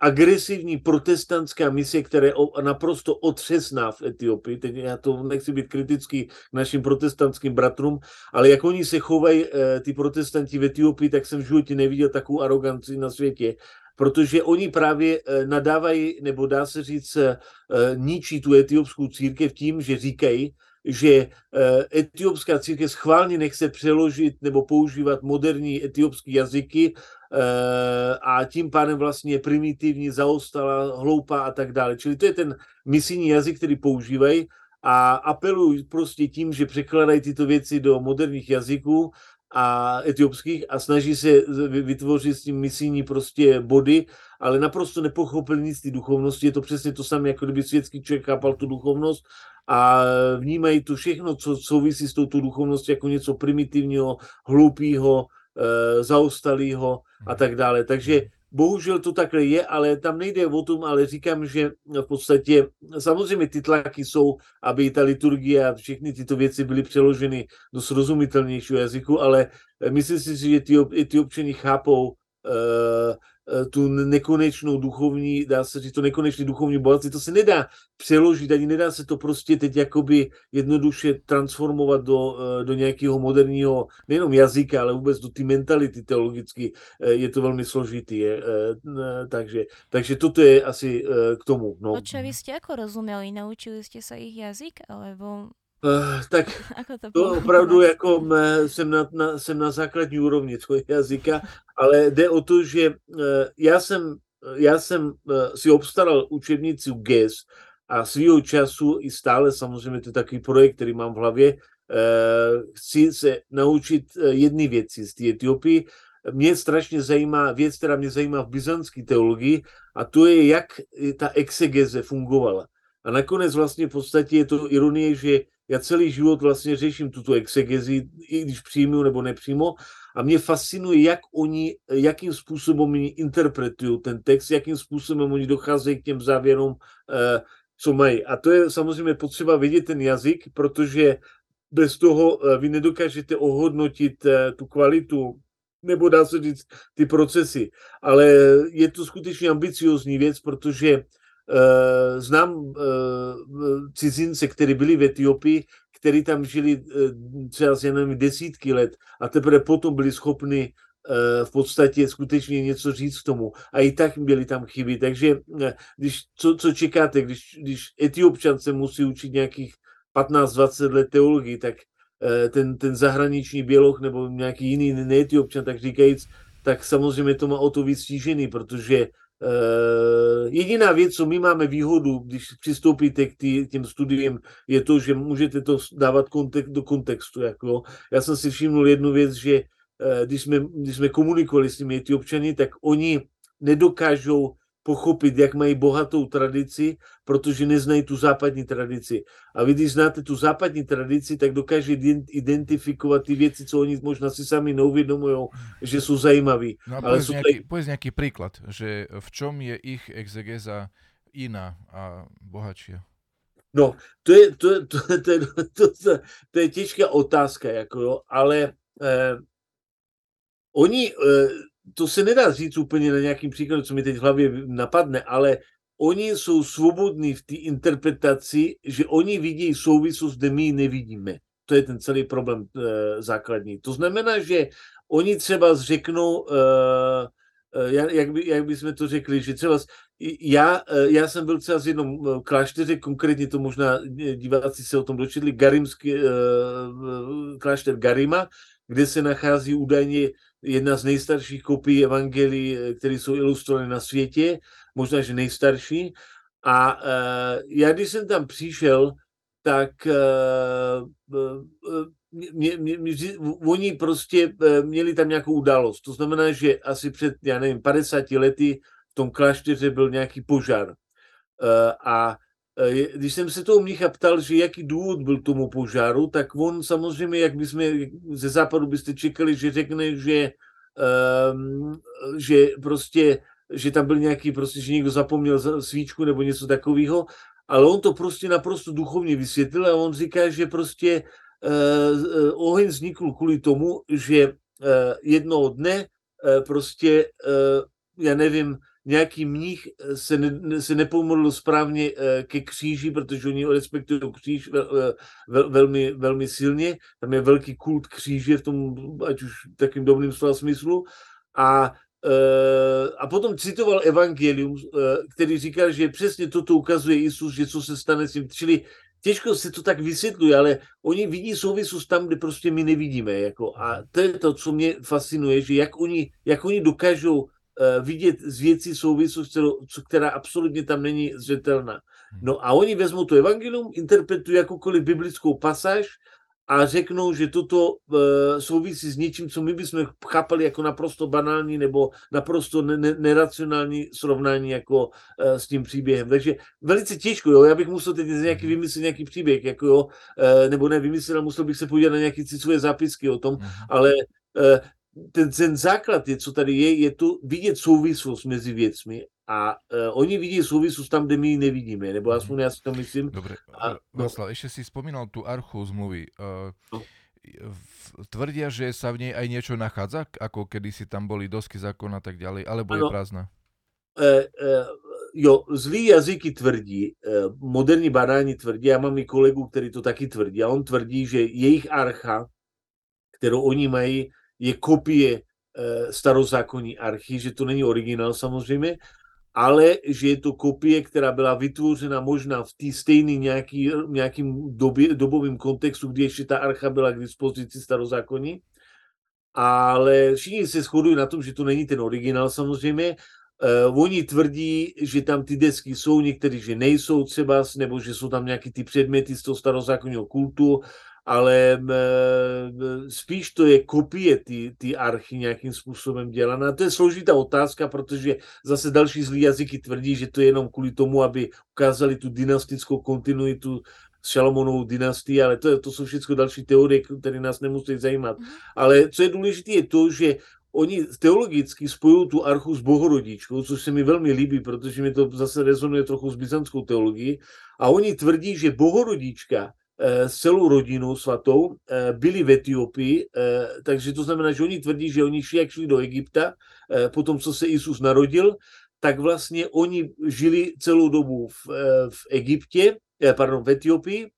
agresivní protestantská mise, která je naprosto otřesná v Etiopii, teď já to nechci být kritický k našim protestantským bratrům, ale jak oni se chovají, uh, ty protestanti v Etiopii, tak jsem v životě neviděl takovou aroganci na světě protože oni právě nadávají, nebo dá se říct, ničí tu etiopskou církev tím, že říkají, že eh, etiopská církev schválně nechce přeložit nebo používat moderní etiopské jazyky eh, a tím pádem vlastně primitivní, zaostala, hloupá a tak dále. Čili to je ten misijní jazyk, který používají a apelují prostě tím, že překladají tyto věci do moderních jazyků a etiopských a snaží se vytvořit s tím misijní prostě body, ale naprosto nepochopili nic ty duchovnosti. Je to přesně to samé, jako kdyby světský člověk chápal tu duchovnost a vnímají to všechno, co souvisí s touto duchovností jako něco primitivního, hloupého, e, zaostalého a tak dále. Takže bohužel to takhle je, ale tam nejde o tom, ale říkám, že v podstatě samozřejmě ty tlaky jsou, aby ta liturgie a všechny tyto věci byly přeloženy do srozumitelnějšího jazyku, ale myslím si, že ty, ty občany chápou Eh, tu nekonečnou duchovní, dá se říct, to nekonečné duchovní bohatství, to se nedá přeložit, ani nedá se to prostě teď jakoby jednoduše transformovat do, eh, do nějakého moderního, nejenom jazyka, ale vůbec do té mentality teologicky, eh, je to velmi složitý. Je, takže, takže toto je asi k tomu. No. Oče, vy jste jako rozuměli, naučili jste se jejich jazyk, alebo Uh, tak to, to opravdu jako jsem na, na, jsem na základní úrovni toho jazyka, ale jde o to, že uh, já jsem, já jsem uh, si obstaral učebnici GES a svýho času i stále samozřejmě to je takový projekt, který mám v hlavě, uh, chci se naučit jedny věci z té Etiopii. Mě strašně zajímá věc, která mě zajímá v byzantské teologii a to je, jak ta exegeze fungovala. A nakonec vlastně v podstatě je to ironie, že já celý život vlastně řeším tuto exegezi, i když přímo nebo nepřímo, a mě fascinuje, jak oni, jakým způsobem oni interpretují ten text, jakým způsobem oni docházejí k těm závěrům, eh, co mají. A to je samozřejmě potřeba vidět ten jazyk, protože bez toho eh, vy nedokážete ohodnotit eh, tu kvalitu nebo dá se říct ty procesy. Ale je to skutečně ambiciozní věc, protože znám eh, cizince, kteří byli v Etiopii, kteří tam žili eh, třeba jenom desítky let a teprve potom byli schopni v podstatě skutečně něco říct k tomu. A i tak byly tam chyby. Takže když, co, co čekáte, když, když Etiopčan se musí učit nějakých 15-20 let teologii, tak ten, ten zahraniční běloch nebo nějaký jiný neetiopčan, tak říkajíc, tak samozřejmě to má o to víc stížený, protože jediná věc, co my máme výhodu, když přistoupíte k tý, těm studiem, je to, že můžete to dávat kontek, do kontextu. Jako. Já jsem si všiml jednu věc, že uh, když, jsme, když jsme komunikovali s těmi občany, tak oni nedokážou pochopit, jak mají bohatou tradici, protože neznají tu západní tradici. A vy, když znáte tu západní tradici, tak dokáže identifikovat ty věci, co oni možná si sami neuvědomují, že jsou zajímavé. No Ale povedz, nejaký, tady... povedz nejaký príklad, že v čom je ich exegeza iná a bohatšia? No, to je, to, to, to, to, to, to, to je těžká otázka, jako jo, ale eh, oni eh, to se nedá říct úplně na nějakým příkladu, co mi teď v hlavě napadne, ale oni jsou svobodní v té interpretaci, že oni vidí souvislost, kde my nevidíme. To je ten celý problém e, základní. To znamená, že oni třeba řeknou, e, jak, jak, by, jak bychom to řekli, že třeba já, já jsem byl třeba z jednom klášteře, konkrétně to možná diváci se o tom dočetli, Garimský, klášter Garima, kde se nachází údajně jedna z nejstarších kopií evangelií, eh, které jsou ilustrované na světě, možná, že nejstarší. A uh, já, když jsem tam přišel, tak uh, mě, mě, mě, oni prostě měli tam nějakou událost. To znamená, že asi před, já nevím, 50 lety v tom klášteře byl nějaký požár. A když jsem se toho mnicha ptal, že jaký důvod byl tomu požáru, tak on samozřejmě, jak bychom ze západu byste čekali, že řekne, že, um, že prostě, že tam byl nějaký, prostě, že někdo zapomněl svíčku nebo něco takového, ale on to prostě naprosto duchovně vysvětlil a on říká, že prostě uh, oheň vznikl kvůli tomu, že uh, jednoho dne uh, prostě, uh, já nevím, nějaký mních eh, se, ne, se nepomodlil správně eh, ke kříži, protože oni respektují kříž vel, eh, vel, velmi, velmi silně. Tam je velký kult kříže v tom, ať už takým dobrým slova smyslu. A a potom citoval evangelium, který říkal, že přesně toto ukazuje Isus, že co se stane s tím. Čili těžko se to tak vysvětluje, ale oni vidí souvislost tam, kde prostě my nevidíme. Jako. A to je to, co mě fascinuje, že jak oni, jak oni dokážou vidět z věcí souvislost, která absolutně tam není zřetelná. Hmm. No a oni vezmou to evangelium, interpretují jakoukoliv biblickou pasáž a řeknou, že toto uh, souvisí s něčím, co my bychom chápali jako naprosto banální nebo naprosto ne- ne- neracionální srovnání jako uh, s tím příběhem. Takže velice těžko, jo, já bych musel teď nějaký hmm. vymyslet nějaký příběh, jako jo, nebo ne vymyslet, musel bych se podívat na nějaké své zápisky o tom, uh-huh. ale ten, ten základ, je, co tady je, je to vidět souvislost mezi věcmi a uh, oni vidí souvislost tam, kde my ji nevidíme, nebo mhm. aspoň já si to myslím. Dobre, a, no. Václav, ešte si spomínal tu archu zmluvy. Uh, no. Tvrdia, že sa v nej aj niečo nachádza, ako kedy si tam boli dosky zákon a tak ďalej, alebo ano. je prázdna? Uh, uh, jo, zlý jazyky tvrdí, uh, moderní badáni tvrdí, já mám i kolegu, který to taky tvrdí, a on tvrdí, že jejich archa, kterou oni mají, je kopie e, starozákonní archy, že to není originál samozřejmě. ale že je to kopie, která byla vytvořena možná v té stejný nějaký, nějakým době, dobovým kontextu, kdy ještě ta archa byla k dispozici starozákonní. Ale všichni se shodují na tom, že to není ten originál samozřejmě. Uh, oni tvrdí, že tam ty desky jsou, někteří, že nejsou třeba, nebo že jsou tam nějaké ty předměty z toho starozákonního kultu, ale spíš to je kopie ty, ty archy nějakým způsobem dělaná. To je složitá otázka, protože zase další zlí jazyky tvrdí, že to je jenom kvůli tomu, aby ukázali tu dynastickou kontinuitu s Šalomonovou dynastii, ale to, to jsou všechno další teorie, které nás nemusí zajímat. Mhm. Ale co je důležité, je to, že oni teologicky spojují tu archu s bohorodičkou, což se mi velmi líbí, protože mi to zase rezonuje trochu s byzantskou teologií. A oni tvrdí, že bohorodička Eh, s celou rodinou svatou, eh, byli v Etiopii, eh, takže to znamená, že oni tvrdí, že oni šli, jak šli do Egypta, potom co se Isus narodil, tak vlastně oni žili celou dobu v, v Egyptě, pardon, v Etiopii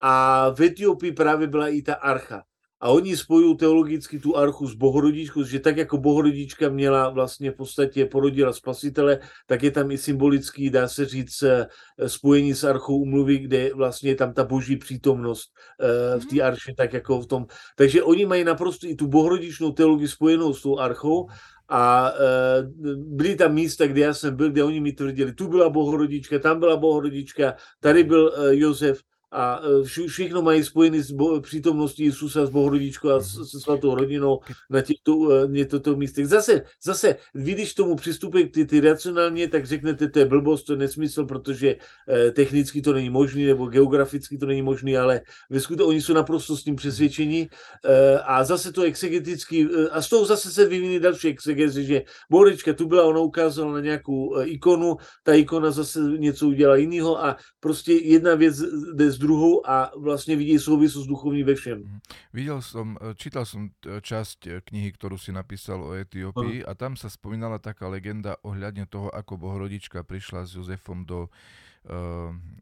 a v Etiopii právě byla i ta archa. A oni spojují teologicky tu archu s bohorodičkou, že tak jako bohorodička měla vlastně v podstatě porodila spasitele, tak je tam i symbolický, dá se říct, eh, spojení s archou umluvy, kde vlastně je tam ta boží přítomnost eh, v té mhm. arše, tak jako v tom. Takže oni mají naprosto i tu bohorodičnou teologii spojenou s tou archou a e, byly tam místa, kde já jsem byl, kde oni mi tvrdili, tu byla bohorodička, tam byla bohorodička, tady byl e, Josef a e, všechno mají spojené s bo- přítomností Isusa s Bohorodičkou a se svatou rodinou na těchto, e, těchto místech. Zase, zase, vy když tomu přistupujete ty, ty racionálně, tak řeknete, to je blbost, to je nesmysl, protože eh, technicky to není možné, nebo geograficky to není možné, ale ve skutečnosti oni jsou naprosto s tím přesvědčení eh, a zase to exegeticky, eh, a z toho zase se vyviní další exegezy, že Bohorodička tu byla, ona ukázala na nějakou ikonu, ta ikona zase něco udělala jiného a prostě jedna věc jde z druhou a vlastne vidí súvislost duchovní ve všem. Mhm. Videl som, e, čítal som e, časť e, knihy, ktorú si napísal o Etiópii a tam sa spomínala taká legenda ohľadne toho, ako Bohorodička prišla s Jozefom do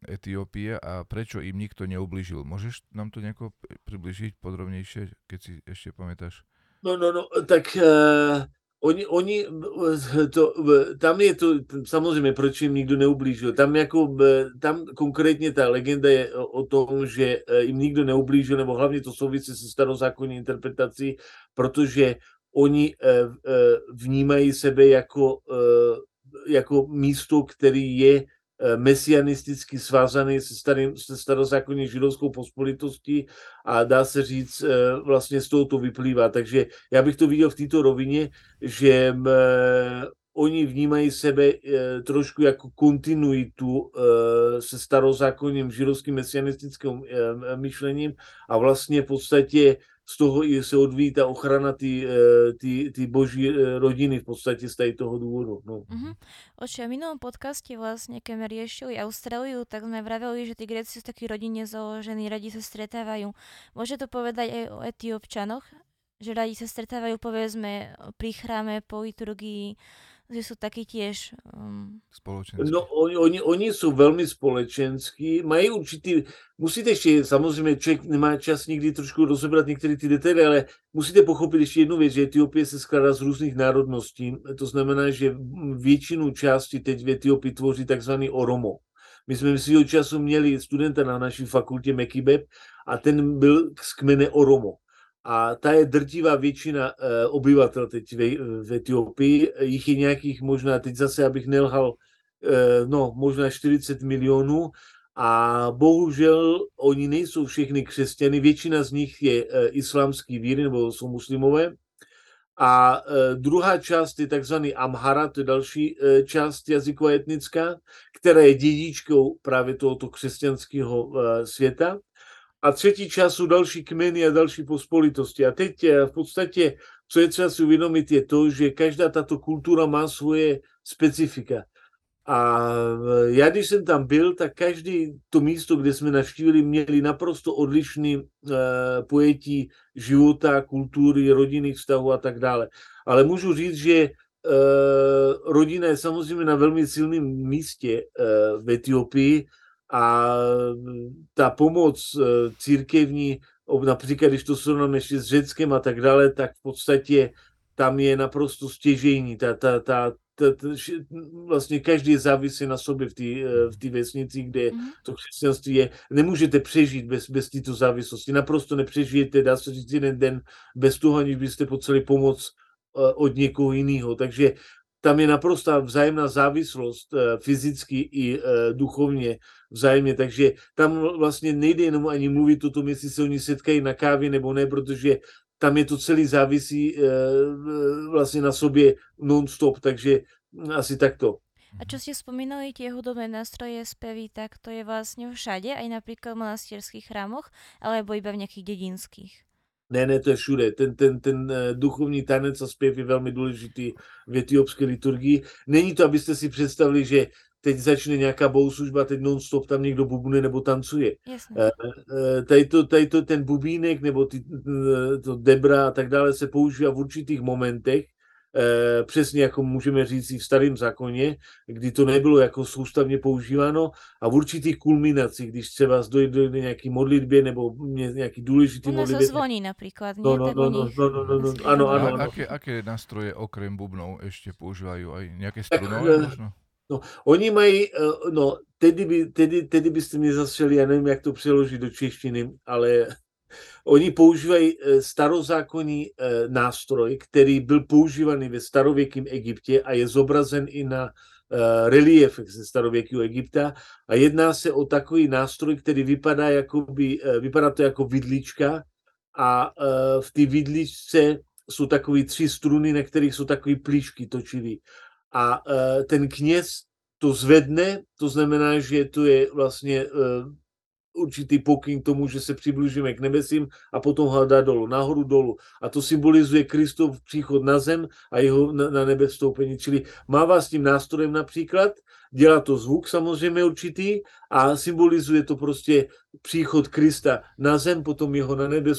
Etiópie a prečo im nikto neublížil. Môžeš nám to nejako približiť podrobnejšie, keď si ešte pamätáš? No, no, no, tak uh, Oni, oni to, tam je to, samozřejmě, proč jim nikdo neublížil. Tam, jako, tam konkrétně ta legenda je o tom, že e, jim nikdo neublížil, nebo hlavně to souvisí se starozákonní interpretací, protože oni e, e, vnímají sebe jako, jako místo, který je mesianisticky svázaný se, starým, se starozákonní židovskou pospolitostí a dá se říct, eh, vlastně z toho to vyplývá. Takže já bych to viděl v této rovině, že eh, oni vnímají sebe trošku jako kontinuitu se starozákonním židovským mesianistickým myšlením a vlastně v podstatě z toho i se odvíjí ta ochrana ty, eh, ty, ty boží eh, rodiny v podstatě z tady toho důvodu. No. Uh-huh. Oče, v minulom podcaste vlastne, keď sme riešili Austráliu, tak sme vraveli, že tí Gréci sú takí rodine založení, radi sa stretávajú. Môže to povedať aj o etiópčanoch? Že radi sa stretávajú, povedzme, pri chráme, po liturgii, že jsou taky těž um... společenský. No, oni, oni, oni jsou velmi společenský, mají určitý, musíte ještě, samozřejmě člověk nemá čas nikdy trošku rozebrat některé ty detaily, ale musíte pochopit ještě jednu věc, že Etiopie se skládá z různých národností, to znamená, že většinu části teď v Etiopii tvoří takzvaný Oromo. My jsme svýho času měli studenta na naší fakultě Mekibeb a ten byl z kmene Oromo a ta je drtivá většina e, obyvatel teď v, Etiopii. Jich je nějakých možná, teď zase, abych nelhal, e, no možná 40 milionů a bohužel oni nejsou všechny křesťany, většina z nich je e, islámský víry nebo jsou muslimové. A druhá část je takzvaný Amhara, to je další část jazyková etnická, která je dědičkou právě tohoto křesťanského světa a třetí část jsou další kmeny a další pospolitosti. A teď eh, v podstatě, co je třeba si uvědomit, je to, že každá tato kultura má svoje specifika. A eh, já, když jsem tam byl, tak každý to místo, kde jsme navštívili, měli naprosto odlišný uh, pojetí života, kultury, rodinných vztahů a tak dále. Ale můžu říct, že uh, rodina je samozřejmě na velmi silném místě uh, v Etiopii, a ta pomoc e, církevní, například když to srovnáme ještě s Řeckem a tak dále, tak v podstatě tam je naprosto stěžejní. Ta, ta, ta, t, t, vlastně každý je závislý na sobě v té v tý vesnici, kde mm-hmm. to křesťanství je. Nemůžete přežít bez, bez této závislosti. Naprosto nepřežijete, dá se říct, jeden den bez toho, aniž byste potřebovali pomoc od někoho jiného. Takže tam je naprostá vzájemná závislost fyzicky i duchovně vzájemně, takže tam vlastně nejde jenom ani mluvit o tom, jestli se oni setkají na kávě nebo ne, protože tam je to celý závisí vlastně na sobě non-stop, takže asi takto. A čo ste spomínali, tie hudobné nástroje, spevy, tak to je vlastne všade, aj napríklad v monastierských chrámoch, alebo iba v nejakých dedinských? Ne, ne, to je všude. Ten, ten, ten uh, duchovní tanec a zpěv je velmi důležitý v etiopské liturgii. Není to, abyste si představili, že teď začne nějaká bohoslužba, teď non-stop tam někdo bubne nebo tancuje. Jasně. Uh, uh, tady, to, tady to, ten bubínek nebo ty, to debra a tak dále se používá v určitých momentech, Eh, Eh, přesně jako můžeme říct i v starém zákoně, kdy to nebylo jako soustavně používáno a v určitých kulminacích, když se vás dojde do nějaký modlitbě nebo nějaký důležitý no, modlitbě. zvoní například. No no no, no, no, no, no, no, no, no, no, ano, ano, ano. Jaké nástroje okrem bubnou ještě používají? Aj nějaké struny? Eh, no, oni mají, eh, no, tedy, by, tedy, tedy byste mě zastřeli, já nevím, jak to přeložit do češtiny, ale Oni používají eh, starozákonní eh, nástroj, který byl používaný ve starověkém Egyptě a je zobrazen i na eh, reliefech ze starověkého Egypta a jedná se o takový nástroj, který vypadá, jakoby, vypadá to jako vidlička a v té vidličce jsou takové tři struny, na kterých jsou takové plíšky točivý. A ten kněz to zvedne, to znamená, že to je vlastně určitý pokyn k tomu, že se přiblížíme k nebesím a potom ho dá dolů, nahoru dolů. A to symbolizuje Kristov příchod na zem a jeho na, na nebe vstoupení. Čili mává s tím nástrojem například, dělá to zvuk samozřejmě určitý a symbolizuje to prostě příchod Krista na zem, potom jeho na nebe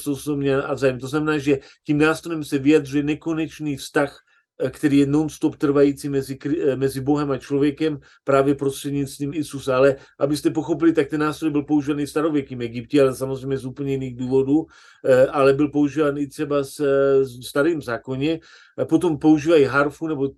a zem. To znamená, že tím nástrojem se vyjadřuje nekonečný vztah který je non-stop trvající mezi, eh, mezi Bohem a člověkem právě prostřednictvím Isusa. Ale abyste pochopili, tak ten nástroj byl používaný v starověkým Egyptě, ale samozřejmě z úplně jiných důvodů, eh, ale byl používaný třeba s, s starým zákoně. Potom používají harfu nebo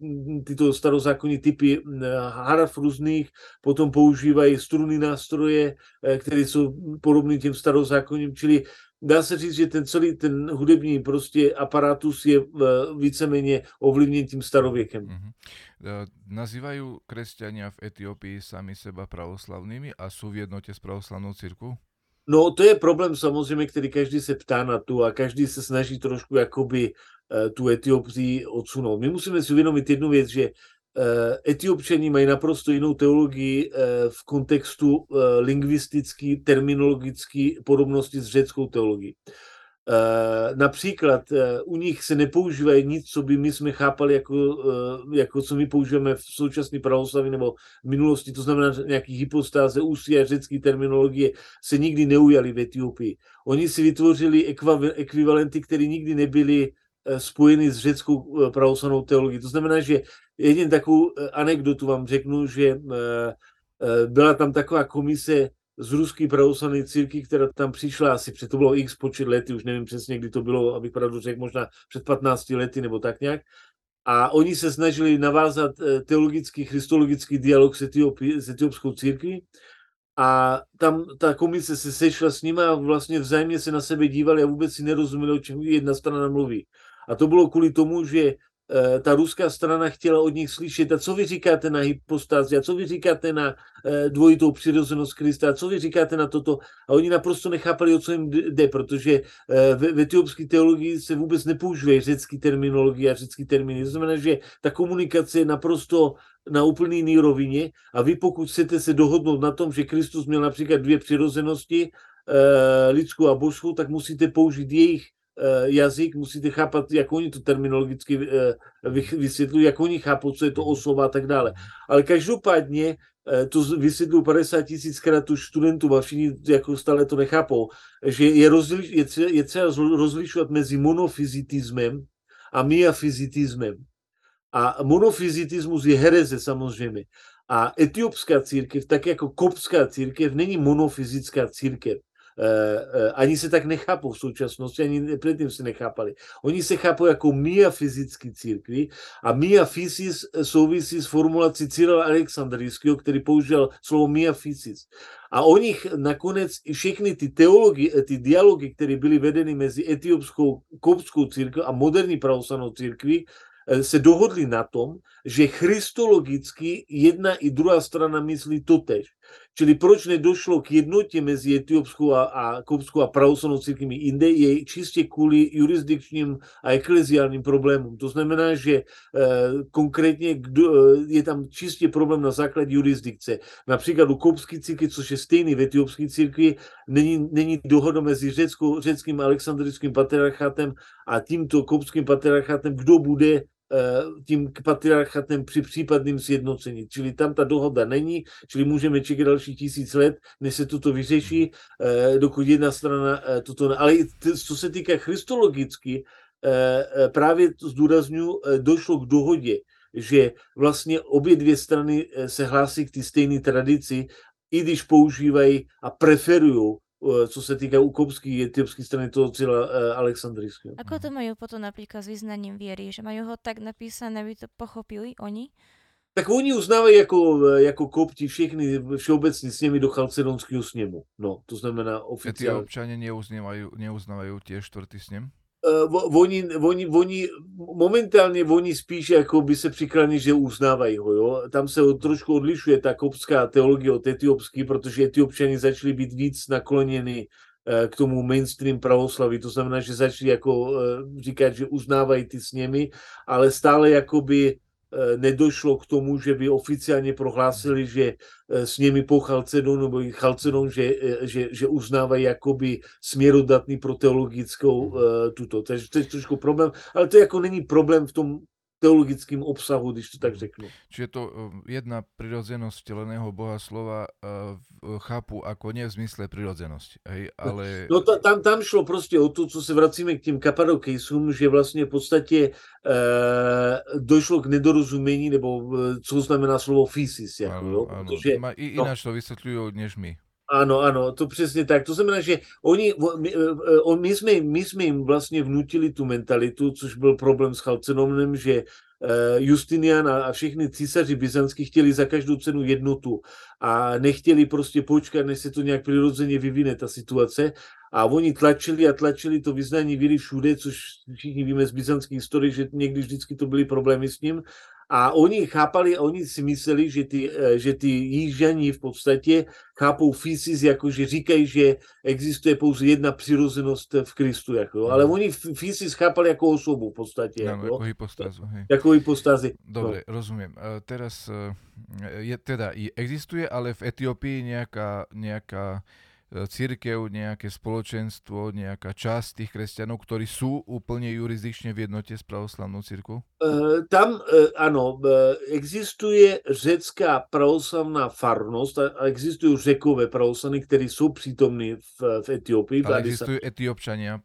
tyto starozákonní typy harf různých, potom používají struny nástroje, které jsou podobné těm starozákonním, čili dá se říct, že ten celý ten hudební prostě aparatus je víceméně ovlivněn tím starověkem. Mm-hmm. Nazývají křesťania v Etiópii sami seba pravoslavnými a jsou v jednotě s pravoslavnou církvou? No to je problém samozřejmě, který každý se ptá na tu a každý se snaží trošku jakoby e, tu Etiopii odsunout. My musíme si uvědomit jednu věc, že Eh, Etiopčani mají naprosto jinou teologii eh, v kontextu eh, lingvistický, terminologický podobnosti s řeckou teologií. Například u nich se nepoužívají nic, co by my jsme chápali jako, jako co my používáme v současné pravoslaví nebo v minulosti, to znamená nějaký hypostáze, ústy a řecké terminologie se nikdy neujaly v Etiopii. Oni si vytvořili ekvivalenty, které nikdy nebyly spojeny s řeckou pravoslavnou teologií. To znamená, že Jedin takovou eh, anekdotu vám řeknu, že eh, eh, byla tam taková komise z ruské pravoslavné círky, která tam přišla asi před, to bylo x počet lety, už nevím přesně, kdy to bylo, abych pravdu řekl, možná před 15 lety nebo tak nějak. A oni se snažili navázat teologický, christologický dialog s, Etiopi, s etiopskou církví. A tam ta komise se sešla s nimi a vlastně vzájemně se na sebe dívali a vůbec si nerozuměli, o čem jedna strana mluví. A to bylo kvůli tomu, že ta ruská strana chtěla od nich slyšet, a co vy říkáte na hypostázi, a co vy říkáte na eh, dvojitou přirozenost Krista, a co vy říkáte na toto. A oni naprosto nechápali, o co jim jde, protože eh, v, etiopské teologii se vůbec nepoužívají řecký terminologie a řecký termíny. To znamená, že ta komunikace je naprosto na úplně jiný rovině a vy pokud chcete se dohodnout na tom, že Kristus měl například dvě přirozenosti, lidskou a božskou, tak musíte použít jejich Eh, jazyk, musíte chápat, jak oni to terminologicky eh, vysvětlují, jak oni chápou, co je to osoba a tak dále. Ale každopádně eh, to vysvětlují 50 tisíckrát už studentům a všichni jako stále to nechápou, že je, rozliš, je, třeba, je třeba rozlišovat mezi monofizitismem a miafizitismem. A monofizitismus je hereze samozřejmě. A etiopská církev, tak jako kopská církev, není monofizická církev ani se tak nechápou v současnosti, ani předtím se nechápali. Oni se chápou jako mia fyzické církvy a mia fysis souvisí s formulací Cyrila Alexandrijského, který použil slovo mia fysis. A o nich nakonec všechny ty teologie, ty dialogy, které byly vedeny mezi etiopskou kopskou církví a moderní pravoslavnou církví, Eh, se dohodli na tom, že christologicky jedna i druhá strana myslí totež. Čili proč nedošlo k jednotě mezi etiopskou a, a kopskou a pravoslavnou církvemi jinde, je čistě kvůli jurisdikčním a ekleziálním problémům. To znamená, že e, konkrétně kdo, eh, je tam čistě problém na základě jurisdikce. Například u kopské církve, což je stejný v etiopské církvi, není, není dohoda mezi řeckou, řeckým alexandrickým patriarchátem a tímto kopským patriarchátem, kdo bude tím patriarchatem při případným sjednocení. Čili tam ta dohoda není, čili můžeme čekat další tisíc let, než se toto vyřeší, eh, dokud jedna strana eh, toto... Ale co se týká christologicky, právě zdůraznuju, došlo k dohodě, že vlastně obě dvě strany se hlásí k té stejné tradici, i když používají a preferují Eh, co se týká ukopský etiopské strany toho cíla eh, Alexandrijského. Ako to majú potom napríklad s vyznaním viery? Že majú ho tak napísané, aby to pochopili oni? Tak oni uznávají jako, eh, jako kopti všechny všeobecní sněmy do Chalcedonského sněmu. No, to znamená oficiálně. občané neuznávají, neuznávají tie čtvrtý sněm? Uh, oni, oni, oni, momentálně oni spíš jako by se přiklání, že uznávají ho, jo. Tam se trošku odlišuje ta kopská teologie od etiopský, protože etiopčani začali být víc nakloněni uh, k tomu mainstream pravoslaví, to znamená, že začali jako uh, říkat, že uznávají ty sněmy, ale stále jakoby Eh, nedošlo k tomu, že by oficiálně prohlásili, že eh, s nimi po Chalcedonu, nebo Chalcedon, že, eh, že, že uznávají jakoby směrodatný pro teologickou uh, tuto. Takže to je trošku problém, ale to jako není problém v tom teologickým obsahu, když to tak mhm. řeknu. Čiže to jedna prirodzenosť vteleného Boha slova uh, chápu ako nie v zmysle prirodzenosti, hej, ale... No ta, tam, tam šlo prostě o to, co se vracíme k těm kapadokejsům, že vlastně v podstatě uh, došlo k nedorozumění, nebo co znamená slovo fysis, jako, ano, jo? Ano. Protože, Ma, i, no, to vysvětlují než my. Ano, ano, to přesně tak. To znamená, že oni, my, my, jsme, my jsme jim vlastně vnutili tu mentalitu, což byl problém s Chalcenomem, že Justinian a všechny císaři byzantský chtěli za každou cenu jednotu a nechtěli prostě počkat, než se to nějak přirozeně vyvine ta situace. A oni tlačili a tlačili to vyznání víry všude, což všichni víme z byzantské historie, že někdy vždycky to byly problémy s ním. A oni chápali, oni si mysleli, že ty, eh, že ty jížďani v podstatě chápou fysis, jako že říkají, že existuje pouze jedna přirozenost v Kristu. Jako, ale oni fysis chápali jako osobu v podstatě. jako, jako hypostázu. Hej. Jako hypostázy. Dobre, no. rozumím. teraz je, teda, existuje ale v Etiópii nějaká, nějaká církev, nejaké spoločenstvo, nejaká časť tých kresťanov, ktorí sú úplne jurisdikčne v jednote s pravoslavnou církvou? E, tam e, ano, existuje řecká pravoslavná farnost a existují řekové pravoslavní, kteří jsou přítomní v, v Etiopii. Ale existují etiopčania,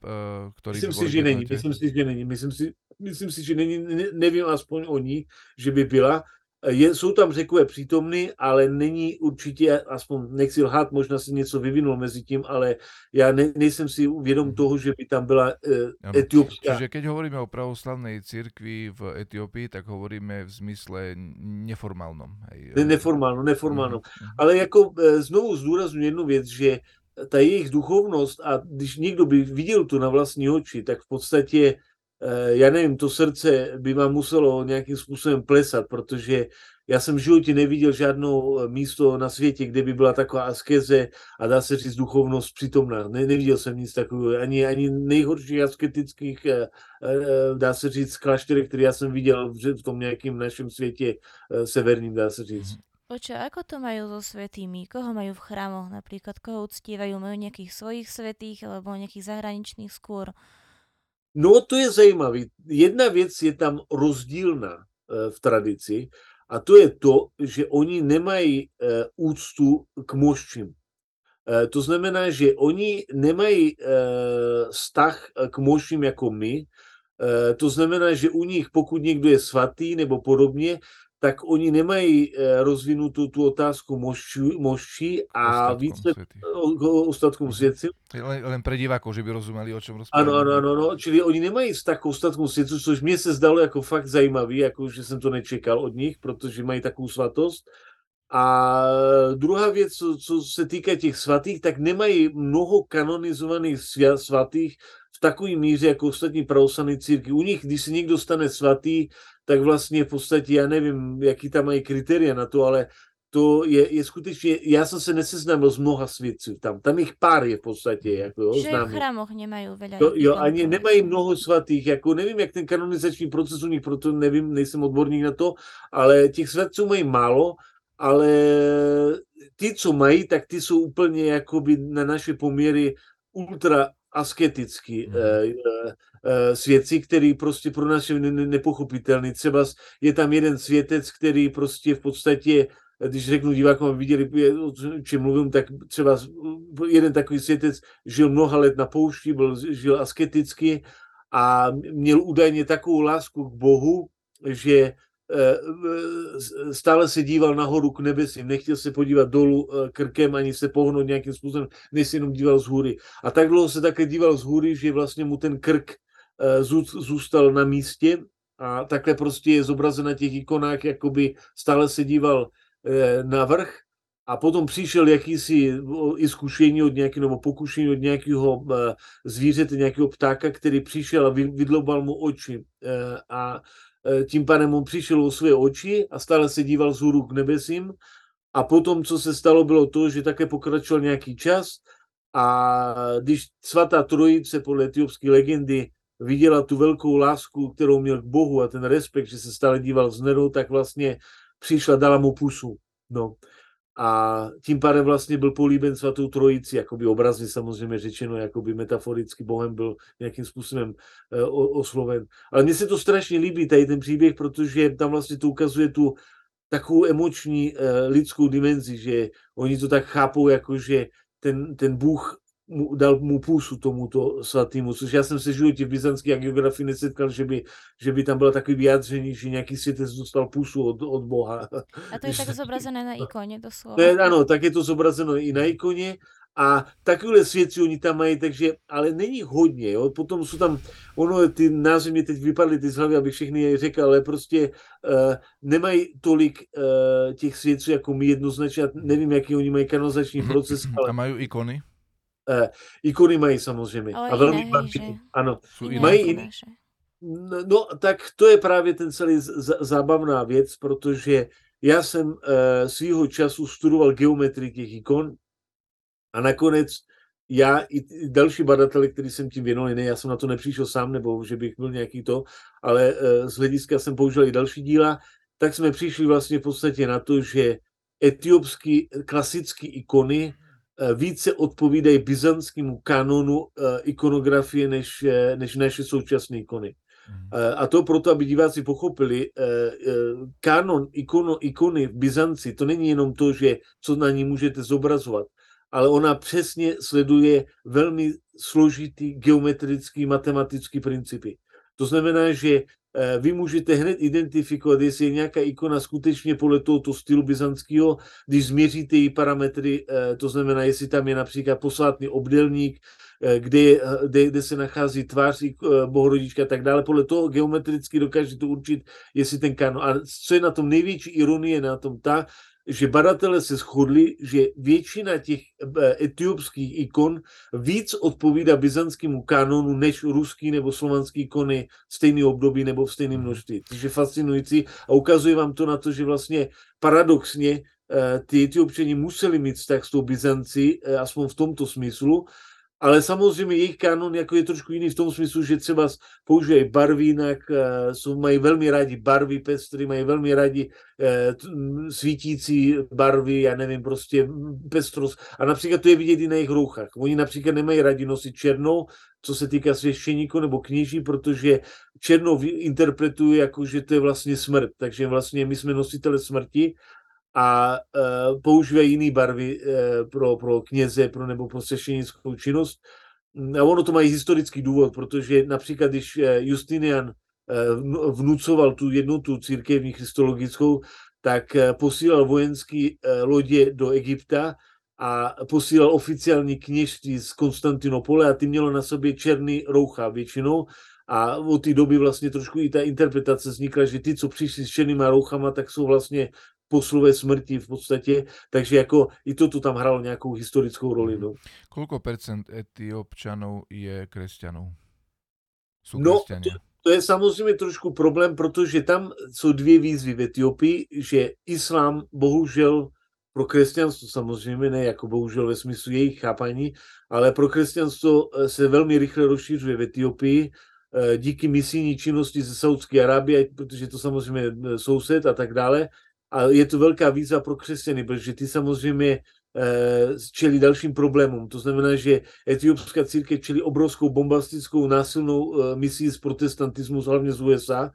ktorí Myslím si, že není. Myslím si, že není. Myslím si, myslím si, že není. Ne, nevím aspoň o ní, že by byla. Je, jsou tam řekové přítomny, ale není určitě, aspoň nechci lhát, možná se něco vyvinulo mezi tím, ale já ne, nejsem si vědom mhm. toho, že by tam byla uh, etiopská. Čiže keď hovoríme o pravoslavnej církvi v Etiópii, tak hovoríme v zmysle neformálnom. Ne, neformálno, neformálno. Mm-hmm. Ale jako e, znovu zdůraznuju jednu věc, že ta jejich duchovnost a když někdo by viděl to na vlastní oči, tak v podstatě já nevím, to srdce by vám muselo nějakým způsobem plesat, protože já jsem v životě neviděl žádnou eh, místo na světě, kde by byla taková askeze a dá se říct duchovnost přítomná. Ne, neviděl jsem nic takového. Ani, ani nejhorších asketických, eh, dá se říct, klášterech, které já jsem viděl v tom nějakém našem světě severním, dá se říct. Oče, ako to majú so svetými? Koho majú v chrámoch napríklad? Koho uctívajú? Majú nejakých svojich svetých alebo nejakých zahraničných skôr? No to je zajímavé. Jedna věc je tam rozdílná eh, v tradici a to je to, že oni nemají eh, úctu k moščím. Eh, to znamená, že oni nemají vztah k moším jako my. To znamená, že u nich, pokud někdo je svatý nebo podobně, tak oni nemají eh, rozvinutou tu otázku moši, moši a více ostatkom mhm. světci. Len, len pre divákov, že by rozumeli, o čem rozprávají. Ano, ano, ano, no. čili oni nemají vztah k ostatkom světcu, což mě se zdalo jako fakt zajímavý, jako že jsem to nečekal od nich, protože mají takovou svatost. A druhá věc, co, co se týká těch svatých, tak nemají mnoho kanonizovaných svatých v takové míře jako ostatní pravoslavné círky. U nich, když se někdo stane svatý, tak vlastně v podstatě, já nevím, jaký tam mají kritéria na to, ale to je, je skutečně, já jsem se neseznámil s mnoha svědců tam, tam jich pár je v podstatě, jako jo, Že v chrámoch nemají veľa. To, jo, ani nemají mnoho svatých, jako nevím, jak ten kanonizační proces u nich, proto nevím, nejsem odborník na to, ale těch svědců mají málo, ale ty, co mají, tak ty jsou úplně jakoby na naše poměry ultra asketický mm. e, e, svědci, který prostě pro nás je nepochopitelný. Třeba je tam jeden světec, který prostě v podstatě, když řeknu divákům, aby viděli, o čem mluvím, tak třeba jeden takový světec žil mnoha let na poušti, byl, žil asketicky a měl údajně takovou lásku k Bohu, že Eh, stále se díval nahoru k nebesím, nechtěl se podívat dolů eh, krkem ani se pohnout nějakým způsobem, než se jenom díval z hůry. A tak dlouho se také díval z hůry, že vlastně mu ten krk eh, zůstal na místě a takhle prostě je zobrazen na těch ikonách, jakoby stále se díval na vrch a potom přišel jakýsi iskušení od nějakého, nebo pokušení od nějakého zvířete, nějakého ptáka, který přišel a vydlobal mu oči. A Eh, tím pádem on přišel o své oči a stále se díval z hůru k nebesím. A potom, co se stalo, bylo to, že také pokračoval nějaký čas a když svatá trojice podle etiopské legendy viděla tu velkou lásku, kterou měl k Bohu a ten respekt, že se stále díval z neru, tak vlastně přišla, dala mu pusu. No a tím pádem vlastně byl políben svatou trojici, jakoby obrazně samozřejmě řečeno, jakoby metaforicky Bohem byl nějakým způsobem uh, osloven. Ale mně se to strašně líbí, tady ten příběh, protože tam vlastně to ukazuje tu takovou emoční uh, lidskou dimenzi, že oni to tak chápou, jako že ten, ten Bůh mu, dal mu půsu tomuto svatýmu, což já jsem se v životě v byzantské geografii nesetkal, že by, že by tam bylo takové vyjádření, že nějaký světec dostal půsu od, od Boha. A to je tak zobrazené na ikoně doslova. To je, ano, tak je to zobrazeno i na ikoně a takové svědci oni tam mají, takže, ale není hodně, jo. potom jsou tam, ono, ty názvy mě teď vypadly ty z hlavy, abych všechny je řekl, ale prostě uh, nemají tolik uh, těch svědců jako my jednoznačně, nevím, jaký oni mají kanonizační proces. Ale... A mají ikony? Uh, ikony mají samozřejmě. Ale a velmi jiné, že? Ano. mají jiné. No, no, tak to je právě ten celý z- zábavná věc, protože já jsem uh, svýho času studoval geometrii těch ikon a nakonec já i další badatele, který jsem tím věnoval, ne, já jsem na to nepřišel sám, nebo že bych byl nějaký to, ale uh, z hlediska jsem použil i další díla, tak jsme přišli vlastně v podstatě na to, že etiopský klasické ikony více odpovídají byzantskému kanonu eh, ikonografie než, eh, než naše současné ikony. Hmm. A to proto, aby diváci pochopili, kanon ikono, ikony v Byzanci, to není jenom to, že co na ní můžete zobrazovat, ale ona přesně sleduje velmi složitý geometrický, matematický principy. To znamená, že Eh, vy můžete hned identifikovat, jestli je nějaká ikona skutečně podle tohoto stylu byzantského, když změříte její parametry, eh, to znamená, jestli tam je například posvátný obdelník, eh, kde, kde, kde se nachází tvář bohorodička a tak dále. Podle toho geometricky dokážete určit, jestli ten kanon. A co je na tom největší ironie na tom ta, že badatelé se shodli, že většina těch eh, etiopských ikon víc odpovídá byzantskému kanonu než ruský nebo slovanský ikony stejný období nebo v stejném mhm. množství. Takže fascinující a ukazuje vám to na to, že vlastně paradoxně eh, ty etiopčani museli mít vztah s tou Byzancí, eh, aspoň v tomto smyslu, ale samozřejmě jejich kanon jako je trošku jiný v tom smyslu, že třeba používají barvy jinak, eh, jsou, mají velmi rádi barvy pestry, mají velmi rádi eh, svítící barvy, já nevím, prostě pestrost. A například to je vidět i na jejich rouchách. Oni například nemají rádi nosit černou, co se týká svěštěníku nebo kněží, protože černou interpretují jako, že to je vlastně smrt. Takže vlastně my jsme nositele smrti a uh, používají jiné barvy uh, pro, pro kněze pro, nebo pro sešenickou činnost. A ono to má historický důvod, protože například, když Justinian vnucoval tu jednotu církevní christologickou, tak posílal vojenský lodě do Egypta a posílal oficiální kněžství z Konstantinopole a ty mělo na sobě černý roucha většinou a od té doby vlastně trošku i ta interpretace vznikla, že ty, co přišli s černýma rouchama, tak jsou vlastně poslové smrti v podstatě, takže jako i to tu tam hralo nějakou historickou roli. No. Koľko percent etiopčanů je křesťanů? Jsou no, to, to je samozřejmě trošku problém, protože tam jsou dvě výzvy v Etiopii, že islám bohužel pro křesťanstvo samozřejmě, ne jako bohužel ve smyslu jejich chápaní, ale pro křesťanstvo eh, se velmi rychle rozšiřuje v Etiopii eh, díky misijní činnosti ze Saudské Arábie, protože to samozřejmě eh, soused a tak dále. A je to velká výzva pro křesťany, protože ty samozřejmě čelí dalším problémům. To znamená, že etiopská církev čelí obrovskou bombastickou násilnou misí z protestantismu, hlavně z USA.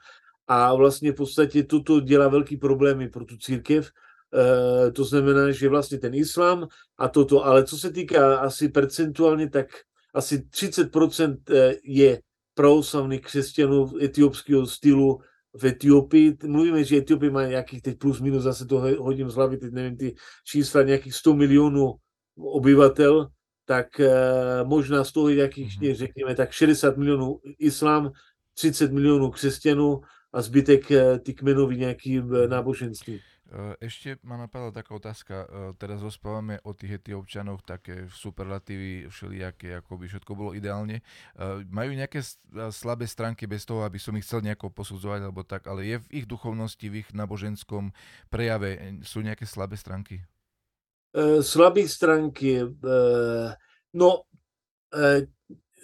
A vlastně v podstatě toto dělá velký problémy pro tu církev Eh, to znamená, že vlastně ten islám a toto, ale co se týká asi percentuálně, tak asi 30% eh, je pravoslavných křesťanů etiopského stylu v Etiopii. Mluvíme, že Etiopie má nějakých teď plus minus, zase to hodím z hlavy, teď nevím ty čísla, nějakých 100 milionů obyvatel, tak eh, možná z toho nějakých, mm-hmm. řekněme, tak 60 milionů islám, 30 milionů křesťanů a zbytek ty kmenoví nějaký náboženství. Eh, ešte ma napadla taká otázka, eh, teraz rozprávame o tých etiopčanoch také superlatívy všelijaké, ako by všetko bolo ideálne. Eh, majú nejaké slabé stránky bez toho, aby som ich chcel nejako posudzovať, alebo tak, ale je v ich duchovnosti, v ich náboženskom prejave, sú nejaké slabé stránky? Slabé stránky, no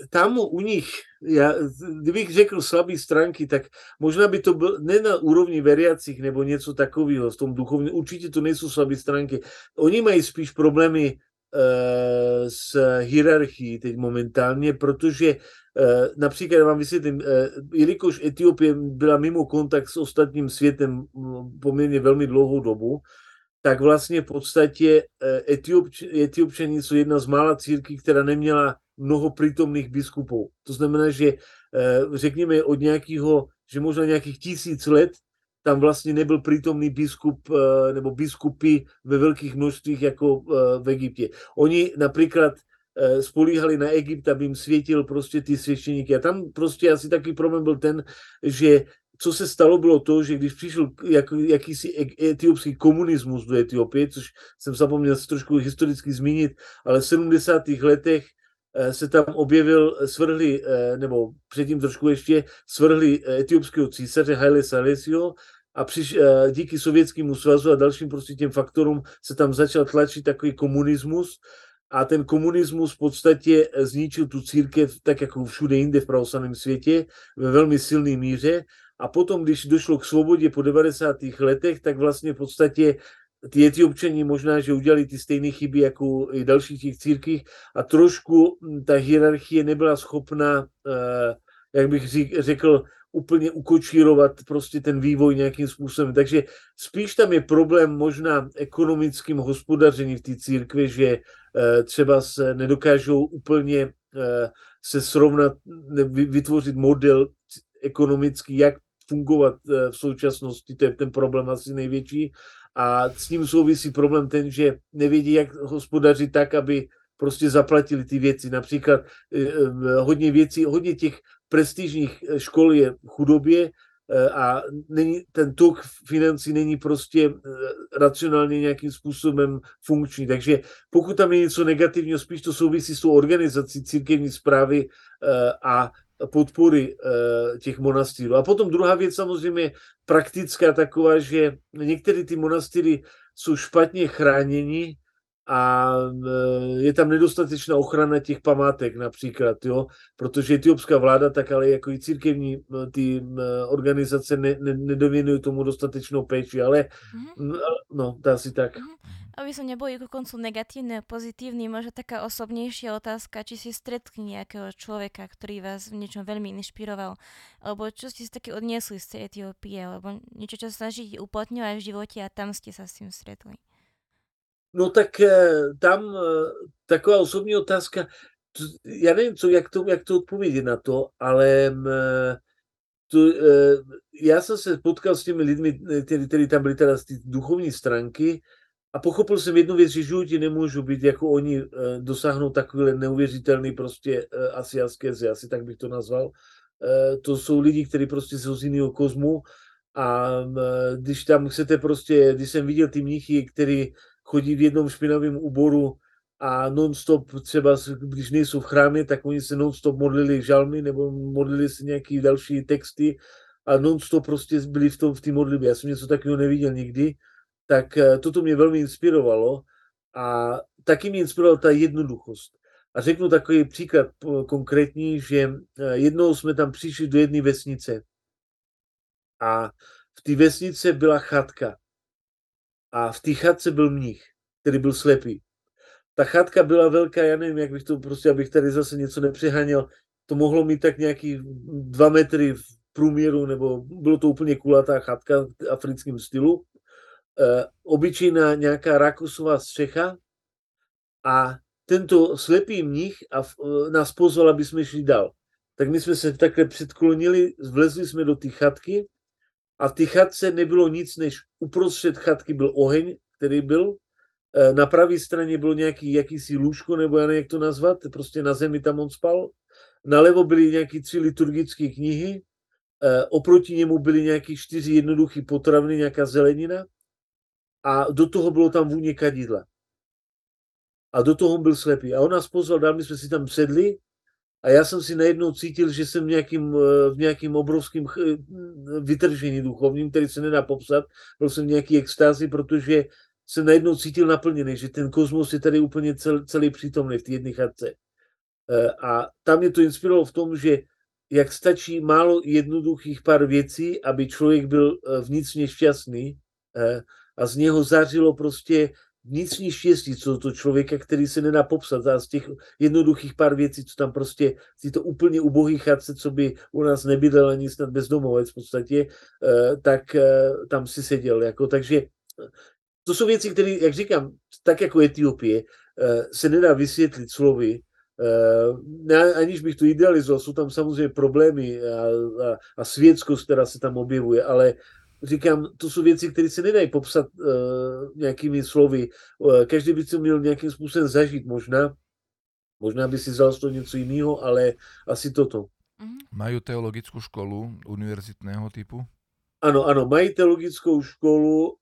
tam u nich, já, kdybych řekl slabé stránky, tak možná by to bylo ne na úrovni veriacích nebo něco takového v tom duchovním, určitě to nejsou slabé stránky. Oni mají spíš problémy e, s hierarchií teď momentálně, protože e, například vám vysvětlím, e, jelikož Etiopie byla mimo kontakt s ostatním světem poměrně velmi dlouhou dobu, tak vlastně v podstatě Etiopč, Etiopčaní jsou jedna z mála církví, která neměla mnoho přítomných biskupů. To znamená, že eh, řekněme od nějakého, že možná nějakých tisíc let tam vlastně nebyl přítomný biskup eh, nebo biskupy ve velkých množstvích jako eh, v Egyptě. Oni například spolíhali na Egypt, aby jim světil prostě ty svěštěníky. A tam prostě asi takový problém byl ten, že co se stalo, bylo to, že když přišel jak, jakýsi e, etiopský komunismus do Etiopie, což jsem zapomněl trošku historicky zmínit, ale v 70. letech se tam objevil, eh, svrhli, eh, nebo předtím trošku ještě, svrhli etiopského císaře Haile Salesio a přiš, díky Sovětskému svazu a dalším prostě těm faktorům se tam začal tlačit takový komunismus a ten komunismus v podstatě zničil tu církev tak jako všude jinde v pravoslavném světě ve velmi silné míře a potom, když došlo k svobodě po 90. letech, tak vlastně v podstatě ty etiopčani možná, že udělali ty stejné chyby jako i dalších těch církvích a trošku hm, ta hierarchie nebyla schopna, eh, jak bych řekl, úplně ukočírovat prostě ten vývoj nějakým způsobem. Takže spíš tam je problém možná ekonomickým hospodaření v té církvi, že eh, třeba se nedokážou úplně eh, se srovnat, vytvořit model ekonomický, jak fungovat v současnosti, to je ten problém asi největší a s ním souvisí problém ten, že nevědí, jak hospodařit tak, aby prostě zaplatili ty věci. Například eh, eh, hodně věcí, hodně těch prestižních eh, škol je v chudobě a není, ten tok financí není prostě racionálně nějakým způsobem funkční. Takže pokud tam je něco negativního, spíš to souvisí s tou organizací církevní zprávy a podpory eh, těch monastýrů. A potom druhá věc samozřejmě praktická taková, že některé ty monastýry jsou špatně chráněni a eh, je tam nedostatečná ochrana těch památek například, jo, protože etiopská vláda, tak ale jako i církevní eh, ty organizace ne, ne, nedověnují tomu dostatečnou péči, ale mm-hmm. no, to asi tak. Mm-hmm. Aby som neboli ku koncu negatívny a pozitívny, možno taká osobnejšia otázka, či si stretli nejakého človeka, ktorý vás v niečom veľmi inšpiroval, alebo čo ste si také odniesli z Etiópie, alebo niečo, čo snažíte uplatňovať v živote a tam ste sa s tým stretli. No tak eh, tam eh, taková osobní otázka, já nevím, co, jak, to, jak to odpovědět na to, ale mm, to, já jsem se potkal s těmi lidmi, kteří, tam byli teda z té duchovní stránky a pochopil jsem jednu věc, že životě nemůžu být jako oni, dosáhnout takovýhle neuvěřitelný prostě asi askezy, asi tak bych to nazval. To jsou lidi, kteří prostě jsou z jiného kozmu a když tam chcete prostě, když jsem viděl ty mnichy, kteří chodí v jednom špinavém úboru a non-stop třeba, když nejsou v chrámě, tak oni se non-stop modlili žalmy nebo modlili si nějaké další texty a non-stop prostě byli v tom v té modlitbě. Já jsem něco takového neviděl nikdy, tak eh, toto mě velmi inspirovalo a taky mě inspirovala ta jednoduchost. A řeknu takový příklad konkrétní, že eh, jednou jsme tam přišli do jedné vesnice a v té vesnice byla chatka a v té chatce byl mních, který byl slepý ta chatka byla velká, já nevím, jak bych to prostě, abych tady zase něco nepřeháněl, to mohlo mít tak nějaký dva metry v průměru, nebo bylo to úplně kulatá chatka v africkém stylu. E, obyčejná nějaká rakusová střecha a tento slepý mních a e, nás pozval, aby jsme šli dál. Tak my jsme se takhle předklonili, vlezli jsme do té chatky a v té chatce nebylo nic, než uprostřed chatky byl oheň, který byl Eh, na pravé straně bylo nějaký jakýsi lůžko, nebo já nevím, jak to nazvat, prostě na zemi tam on spal. Nalevo byly nějaké tři liturgické knihy, eh, oproti němu byly nějaké čtyři jednoduché potraviny, nějaká zelenina a do toho bylo tam vůně kadidla. A do toho byl slepý. A on nás pozval dál, my jsme si tam sedli a já jsem si najednou cítil, že jsem v nějakým, eh, v nějakým obrovským vytržení duchovním, který se nedá popsat. Byl jsem v nějaký extázi, protože se najednou cítil naplněný, že ten kosmos je tady úplně cel, celý přítomný v té jedné chatce. Eh, a tam mě to inspirovalo v tom, že jak stačí málo jednoduchých pár věcí, aby člověk byl eh, vnitřně šťastný eh, a z něho zařilo prostě vnitřní štěstí, co to člověka, který se nedá popsat. A z těch jednoduchých pár věcí, co tam prostě, z to úplně ubohý chatce, co by u nás nebydlel ani snad bezdomovec v podstatě, tak tam si seděl. Jako, takže to jsou věci, které, jak říkám, tak jako Etiopie, eh, se nedá vysvětlit slovy, eh, aniž bych to idealizoval, jsou tam samozřejmě problémy a, a, a světskost, která se tam objevuje, ale říkám, to jsou věci, které se nedají popsat uh, nějakými slovy. Uh, každý by to měl nějakým způsobem zažít možná. Možná by si vzal z toho něco jiného, ale asi toto. Mhm. Mají teologickou školu univerzitného typu? Ano, ano, mají teologickou školu uh,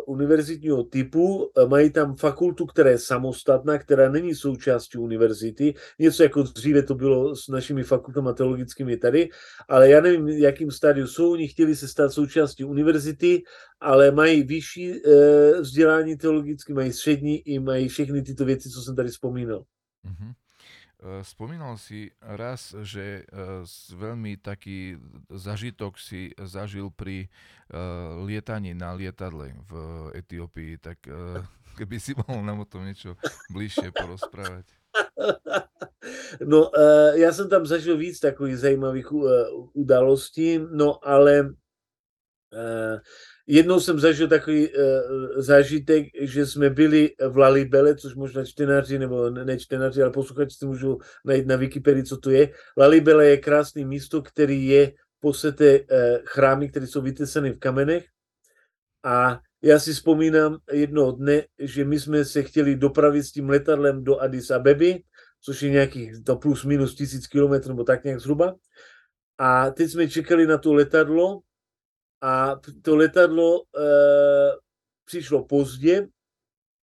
univerzitního typu, uh, mají tam fakultu, která je samostatná, která není součástí univerzity, něco jako dříve to bylo s našimi fakultami teologickými tady, ale já nevím, jakým stádiu jsou, oni chtěli se stát součástí univerzity, ale mají vyšší uh, vzdělání teologické, mají střední i mají všechny tyto věci, co jsem tady vzpomínal. Uh-huh. Eh, spomínal si raz, že eh, veľmi taký zažitok si zažil pri eh, lietaní na lietadle v Etiópii, tak keby si mohol nám o tom niečo bližšie porozprávať. No, já jsem tam zažil víc takových zajímavých událostí, no ale Jednou jsem zažil takový uh, zážitek, že jsme byli v Lalibele, což možná čtenáři, nebo ne čtenáři, ale posluchači si můžou najít na Wikipedii, co to je. Lalibele je krásné místo, který je posete uh, chrámy, které jsou vyteseny v kamenech. A já si vzpomínám jednoho dne, že my jsme se chtěli dopravit s tím letadlem do Addis Abeby, což je nějakých to plus minus tisíc kilometrů, nebo tak nějak zhruba. A teď jsme čekali na to letadlo a to letadlo e, přišlo pozdě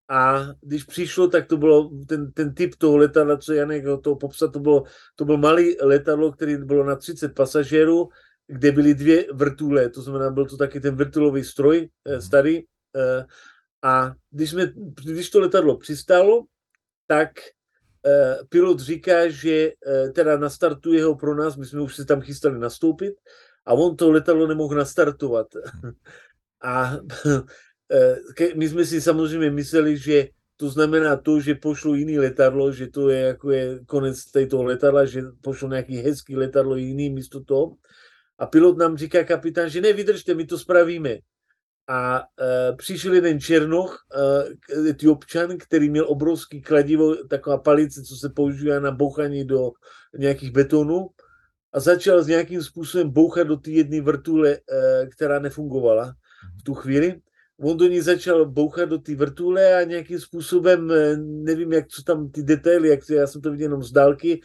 a když přišlo, tak to bylo ten, ten typ toho letadla, co Janek to popsat, to bylo, to bylo malý letadlo, který bylo na 30 pasažérů, kde byly dvě vrtule, to znamená, byl to taky ten vrtulový stroj e, starý. E, a když, jsme, když to letadlo přistálo, tak pilot říká, že teda nastartuje ho pro nás, my jsme už se tam chystali nastoupit, a on to letadlo nemohl nastartovat. A eh, my jsme si samozřejmě mysleli, že to znamená to, že pošlu jiný letadlo, že to je jako je konec této letadla, že pošlu nějaký hezký letadlo jiný místo toho. A pilot nám říká kapitán, že ne, vydržte, my to spravíme. A uh, přišel jeden černoch, uh, etiopčan, který měl obrovský kladivo, taková palice, co se používá na bouchání do nějakých betonů a začal s nějakým způsobem bouchat do té jedné vrtule, která nefungovala v tu chvíli. On do ní začal bouchat do té vrtule a nějakým způsobem, nevím, jak co tam ty detaily, jak to, já jsem to viděl jenom z dálky,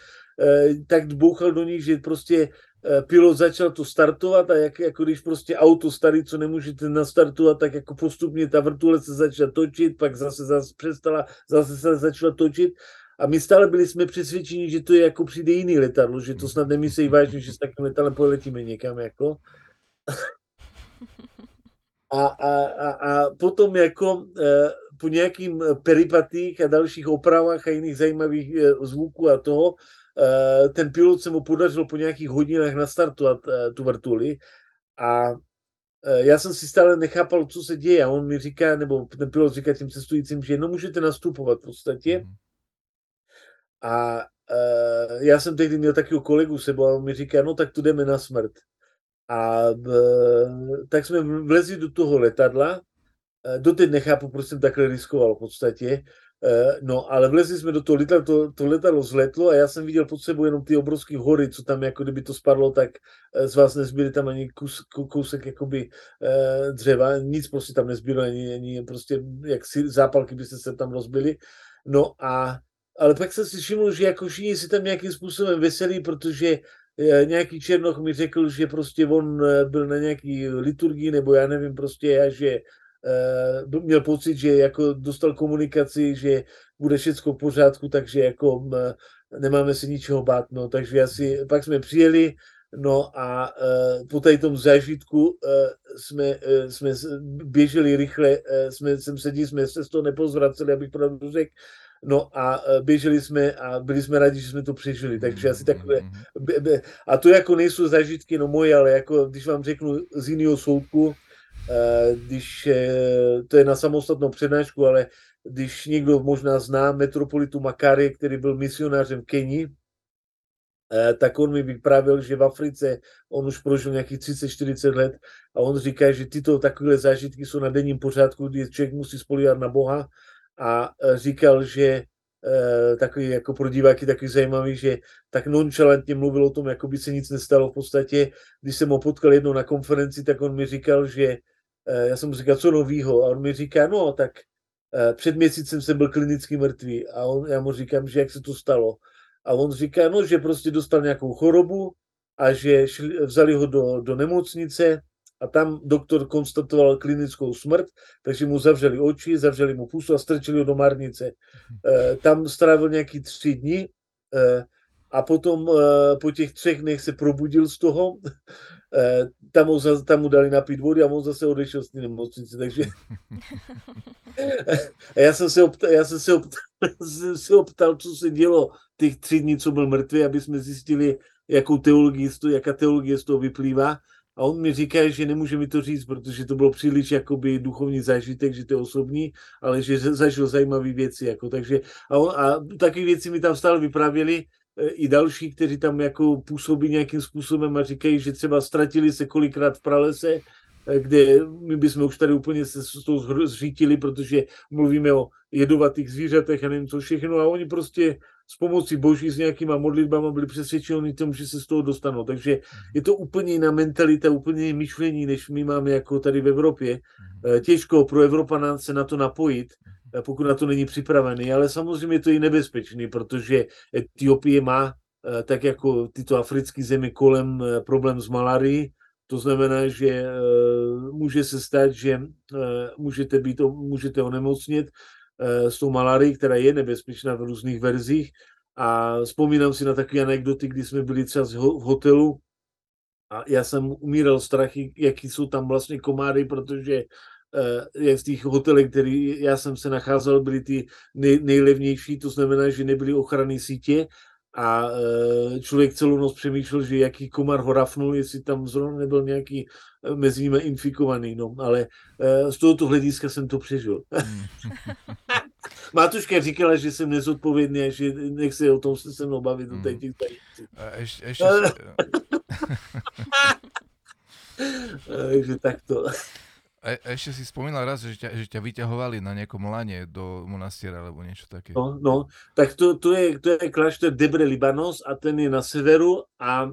tak bouchal do ní, že prostě Eh, pilot začal to startovat a jak, jako když prostě auto starý, co nemůžete nastartovat, tak jako postupně ta vrtule se začala točit, pak zase, zase přestala, zase se začala točit a my stále byli jsme přesvědčeni, že to je jako přijde jiný letadlo, že to snad nemyslí vážně, že s takým letadlem poletíme někam jako. A, a, a, a potom jako e, po nějakým peripatích a dalších opravách a jiných zajímavých e, zvuků a toho, Eh, ten pilot se mu podařilo po nějakých hodinách nastartovat eh, tu vrtuli a eh, já jsem si stále nechápal, co se děje a on mi říká, nebo ten pilot říká těm cestujícím, že no můžete nastupovat v podstatě. Mhm. A uh, já jsem tehdy měl takového kolegu sebou a on mi říká, no tak tu jdeme na smrt. A uh, tak jsme vlezli do toho letadla, uh, doteď nechápu, proč jsem takhle riskoval v podstatě. Eh, no, ale vlezli jsme do toho letadla, to, to letadlo zletlo a já jsem viděl pod sebou jenom ty obrovské hory, co tam, jako kdyby to spadlo, tak z vás nezbyli tam ani kus, kousek jakoby eh, dřeva, nic prostě tam nezbylo, ani, ani prostě jak si, zápalky byste se tam rozbili. No a ale pak jsem si všiml, že jako všichni si tam nějakým způsobem veselí, protože nějaký Černoch mi řekl, že prostě on byl na nějaký liturgii, nebo já nevím prostě, a že uh, měl pocit, že jako dostal komunikaci, že bude všechno v pořádku, takže jako uh, nemáme se ničeho bát, no, takže asi, pak jsme přijeli, no a po tady tom zážitku jsme, jsme běželi rychle, jsme, jsem sedí, jsme se z toho nepozvraceli, abych pravdu řekl, No a běželi jsme a byli jsme rádi, že jsme to přežili. Takže asi takové... A to jako nejsou zažitky no moje, ale jako když vám řeknu z jiného soudku, Eh, když eh, to je na samostatnou přednášku, ale když někdo možná zná metropolitu Makary, který byl misionářem v Keni, tak on mi vyprávěl, že v Africe on už prožil nějakých 30-40 let a on říká, že tyto takové zážitky jsou na denním pořádku, kdy člověk musí spolíhat na Boha a říkal, že takový jako pro diváky takový zajímavý, že tak nonchalantně mluvil o tom, jako by se nic nestalo v podstatě. Když jsem ho potkal jednou na konferenci, tak on mi říkal, že Eh, já jsem mu říkal, co novýho? A on mi říká, no tak před měsícem jsem byl klinicky mrtvý. A on, já mu říkám, že jak se to stalo. A on říká, no, že prostě dostal nějakou chorobu a že šli, vzali ho do, do nemocnice a tam doktor konstatoval klinickou smrt, takže mu zavřeli oči, zavřeli mu pusu a strčili ho do marnice. E, tam strávil nějaký tři dny e, a potom e, po těch třech dnech se probudil z toho Eh, tam mu, tam mu dali napít vody a on zase odešel z té nemocnice, takže a já jsem se optal, já jsem se optal, jsem se optal, co se dělo těch tři dní, co byl mrtvý, aby jsme zjistili, jakou teologii, jaká teologie z toho vyplývá. A on mi říká, že nemůže mi to říct, protože to bylo příliš jakoby duchovní zážitek, že to je osobní, ale že zažil zajímavé věci. Jako, takže, a, on, a takové věci mi tam stále vyprávěli, i další, kteří tam jako působí nějakým způsobem a říkají, že třeba ztratili se kolikrát v pralese, kde my bychom už tady úplně se s tou zřítili, protože mluvíme o jedovatých zvířatech a nevím co všechno a oni prostě s pomocí boží s nějakýma modlitbama byli přesvědčeni tom, že se z toho dostanou. Takže mhm. je to úplně jiná mentalita, úplně jiné myšlení, než my máme jako tady v Evropě. Mhm. Eh, těžko pro Evropana se na to napojit, Eh, pokud na to není připravený, ale samozřejmě je to i nebezpečný, protože Etiopie má, eh, tak jako tyto africké země kolem, problém s malárií, to znamená, že může se stát, že můžete, být, můžete onemocnit s tou malárií, která je nebezpečná v různých verzích. A vzpomínám si na takové anekdoty, kdy jsme byli třeba v hotelu a já jsem umíral strachy, jaký jsou tam vlastně komáry, protože je z těch hotelů, který já jsem se nacházel, byly ty nej, nejlevnější, to znamená, že nebyly ochranné sítě a e, člověk celou noc přemýšlel, že jaký komar ho rafnul, jestli tam zrovna nebyl nějaký e, mezi nimi infikovaný, no, ale e, z tohoto hlediska jsem to přežil. Hmm. Mátuška říkala, že jsem nezodpovědný a že nechce o tom se se mnou bavit hmm. těch Ještě, ještě... Takže takto. A, ešte si spomínal raz, že ťa, že ťa vyťahovali na nejakom lane do monastiera alebo niečo také. No, no tak to, to, je, to je klášter Debre Libanos a ten je na severu a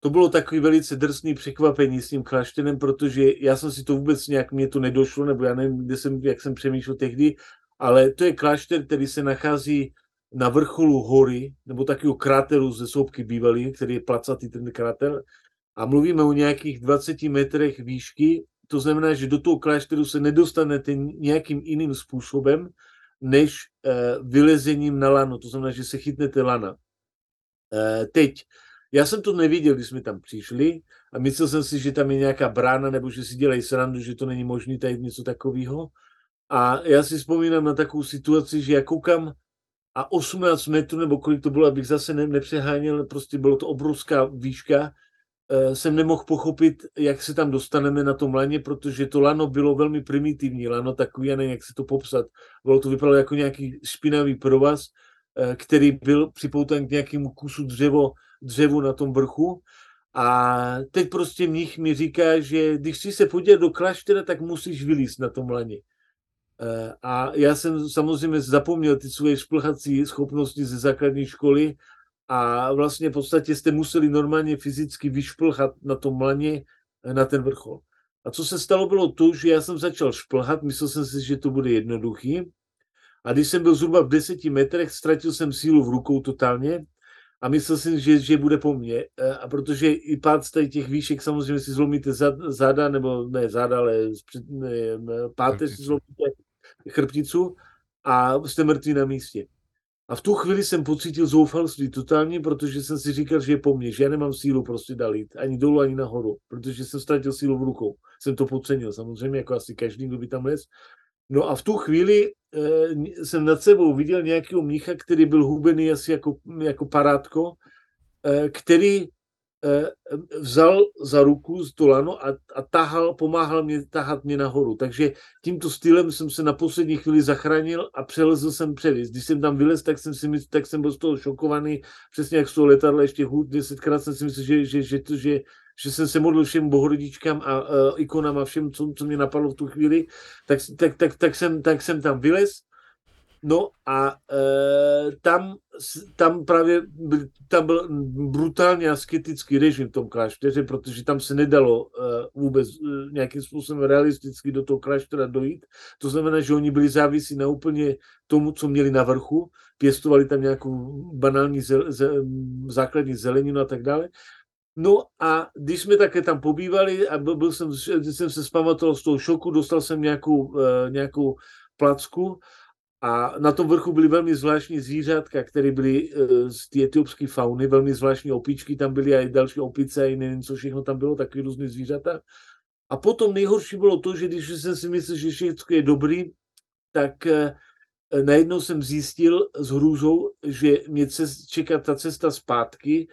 to bylo takový velice drsný překvapení s tím klášterem, protože já jsem si to vůbec nějak, mě to nedošlo, nebo já nevím, kde jsem, jak jsem přemýšlel tehdy, ale to je klášter, který se nachází na vrcholu hory, nebo takového kráteru ze soupky bývalý, který je placatý ten kráter. A mluvíme o nějakých 20 metrech výšky, to znamená, že do toho klášteru se nedostanete nějakým jiným způsobem, než uh, vylezením na lano. To znamená, že se chytnete lana. Uh, teď, já jsem to neviděl, když jsme tam přišli a myslel jsem si, že tam je nějaká brána nebo že si dělají srandu, že to není možné tady něco takového. A já si vzpomínám na takovou situaci, že já koukám a 18 metrů, nebo kolik to bylo, abych zase ne, nepřeháněl, prostě bylo to obrovská výška, jsem nemohl pochopit, jak se tam dostaneme na tom laně, protože to lano bylo velmi primitivní, lano takový, já nevím, jak se to popsat. Bylo to vypadalo jako nějaký špinavý provaz, e, který byl připoután k nějakému kusu dřevo, dřevu na tom vrchu. A teď prostě mních mi říká, že když si se podívat do kláštera, tak musíš vylíst na tom laně. Eh, a já jsem samozřejmě zapomněl ty svoje šplhací schopnosti ze základní školy a vlastně v podstatě jste museli normálně fyzicky vyšplhat na tom laně eh, na ten vrchol. A co se stalo, bylo to, že já jsem začal šplhat, myslel jsem si, že to bude jednoduchý. A když jsem byl zhruba v deseti metrech, ztratil jsem sílu v rukou totálně a myslel jsem, že, že bude po mně. Eh, a protože i pád z těch výšek samozřejmě si zlomíte záda, nebo ne záda, ale páteř si zlomíte chrbticu a jste mrtvý na místě. A v tu chvíli jsem pocítil zoufalství totálně, protože jsem si říkal, že je po mně, že já nemám sílu prostě dalit, ani dolů, ani nahoru, protože jsem ztratil sílu v rukou. Jsem to podcenil, samozřejmě, jako asi každý, kdo by tam les. No a v tu chvíli e, jsem nad sebou viděl nějakého mnicha, který byl hubený asi jako, jako parátko, e, který Eh, vzal za ruku z dolano a, a tahal, pomáhal mě tahat mě nahoru. Takže tímto stylem jsem se na poslední chvíli zachránil a přelezl jsem převis. Když jsem tam vylez, tak jsem, si mysl, tak jsem byl z toho šokovaný, přesně jak z toho letadla ještě hůd, desetkrát jsem si myslel, že, že, že, to, že, že jsem se modlil všem bohorodičkám a uh, ikonám a všem, co, co mě napadlo v tu chvíli, tak, tak, tak, tak, jsem, tak jsem tam vylez No a e, tam, tam právě tam byl brutálně asketický režim v tom klášteře, protože tam se nedalo e, vůbec e, nějakým způsobem realisticky do toho kláštera dojít. To znamená, že oni byli závisí na úplně tomu, co měli na vrchu, pěstovali tam nějakou banální zel, ze, základní zeleninu a tak dále. No a když jsme také tam pobývali a byl, byl jsem, jsem se zpamatoval z toho šoku, dostal jsem nějakou, e, nějakou placku a na tom vrchu byly velmi zvláštní zvířátka, které byly uh, z té etiopské fauny, velmi zvláštní opičky, tam byly i další opice, i nevím, co všechno tam bylo, takové různé zvířata. A potom nejhorší bylo to, že když jsem si myslel, že všechno je dobrý, tak uh, najednou jsem zjistil s hrůzou, že mě čeká ta cesta zpátky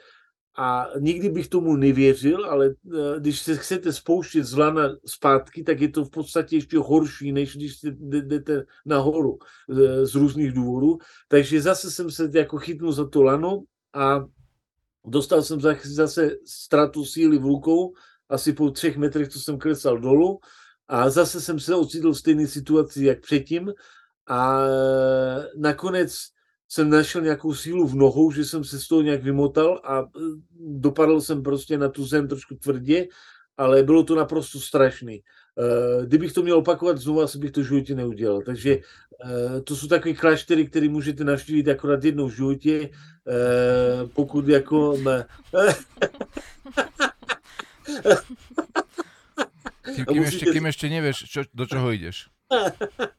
a nikdy bych tomu nevěřil, ale eh, když se chcete spouštět z lana zpátky, tak je to v podstatě ještě horší, než když jdete nahoru eh, z různých důvodů. Takže zase jsem se jako chytnul za to lano a dostal jsem zase ztrátu síly v rukou, asi po třech metrech, co jsem klesal dolů a zase jsem se ocitl v stejné situaci, jak předtím a eh, nakonec jsem našel nějakou sílu v nohou, že jsem se z toho nějak vymotal a e, dopadl jsem prostě na tu zem trošku tvrdě, ale bylo to naprosto strašný. E, kdybych to měl opakovat znovu, asi bych to v životě neudělal. Takže e, to jsou takové kláštery, které můžete navštívit akorát jednou v životě, pokud jako... Kým, kým, ešte, kým ešte nevieš, čo, do čoho ideš.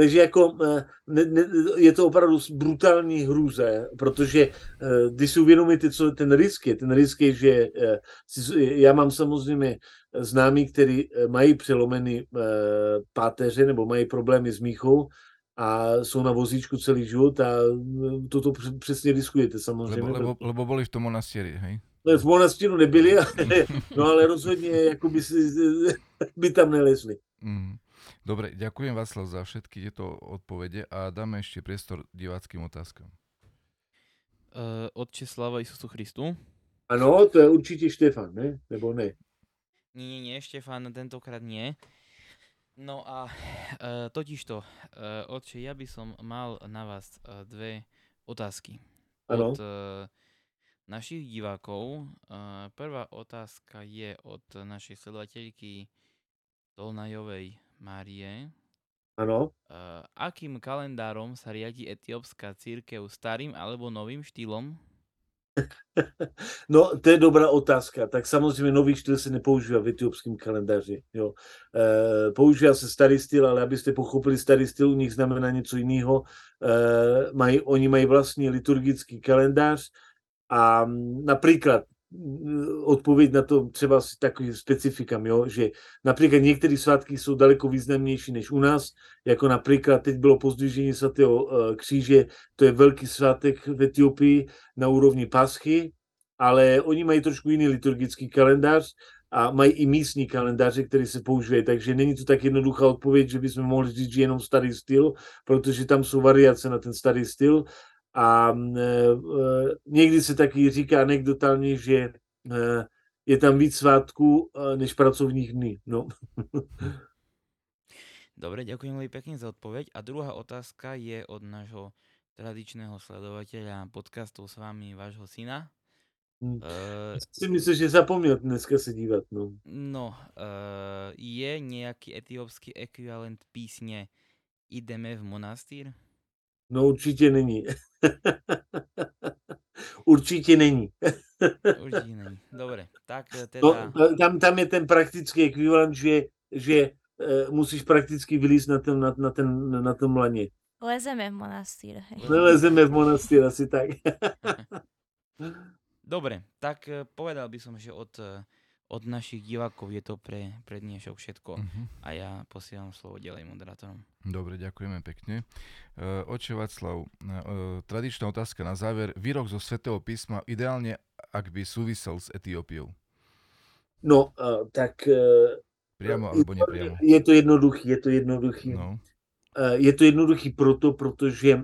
Takže jako eh, ne, ne, je to opravdu brutální hrůze, protože eh, když si uvědomíte, co ten risk je, ten risk je, že eh, já mám samozřejmě známí, kteří mají přelomený páteře nebo mají problémy s míchou a jsou na vozíčku celý život a toto přesně riskujete samozřejmě. Lebo, lebo, lebo boli v tom monastěri, hej? V monastíru nebyli, ale, no ale rozhodně jako by, si, by tam nelezli. Mm. Dobre, ďakujem Václav za všetky tieto odpovede a dáme ešte priestor diváckým otázkam. Uh, Otče sláva Isusu Christu. Ano, to je určitě Štefan, ne? Nebo ne? Nie, nie, nie, Štefan tentokrát nie. No a uh, totižto, uh, otče, ja by som mal na vás uh, dve otázky. Ano. Od uh, našich divákov. Uh, prvá otázka je od našej sledovateľky Tolnajovej Márie. Ano. Uh, akým kalendárom sa riadi etiópska církev starým alebo novým štýlom? No, to je dobrá otázka. Tak samozřejmě nový štýl se nepoužívá v etiopském kalendáři. Jo. E, používá se starý styl, ale abyste pochopili, starý styl u nich znamená něco jiného. E, mají, oni mají vlastní liturgický kalendář a například odpověď na to třeba s takovým specifikám, jo? že například některé svátky jsou daleko významnější než u nás, jako například teď bylo pozdvižení svatého eh, kříže, to je velký svátek v Etiopii na úrovni paschy, ale oni mají trošku jiný liturgický kalendář a mají i místní kalendáře, který se používají, takže není to tak jednoduchá odpověď, že bychom mohli říct, že jenom starý styl, protože tam jsou variace na ten starý styl, a e, e, někdy se taky říká anekdotálně, že e, je tam víc svátků než pracovních dní. No. Dobre, ďakujem veľmi pekne za odpoveď. A druhá otázka je od nášho tradičného sledovateľa podcastov s vami, vášho syna. Hmm. Uh, si myslíš, že zapomněl dneska se dívat, no. No, uh, je nějaký etiopský ekvivalent písně Ideme v monastýr? No určitě není. určitě není. určitě není. Dobre, tak no, teda... No, tam, tam je ten praktický ekvivalent, že, že uh, musíš prakticky vylízt na, ten, na, na, ten, na tom laně. Lezeme v monastýr. Lezeme v monastýr, asi tak. Dobre, tak eh, povedal by som, že od od našich divákov je to pre, pre dnešok všetko. Uh-huh. A ja posielam slovo ďalej moderátorom. Dobre, ďakujeme pekne. Uh, oče Václav, uh, tradičná otázka na záver. Výrok zo Svetého písma ideálne, ak by súvisel s Etiópiou. No, uh, tak... Uh, Priamo alebo nepriamo? Je to jednoduchý, je to jednoduchý. No. Uh, je to jednoduchý proto, protože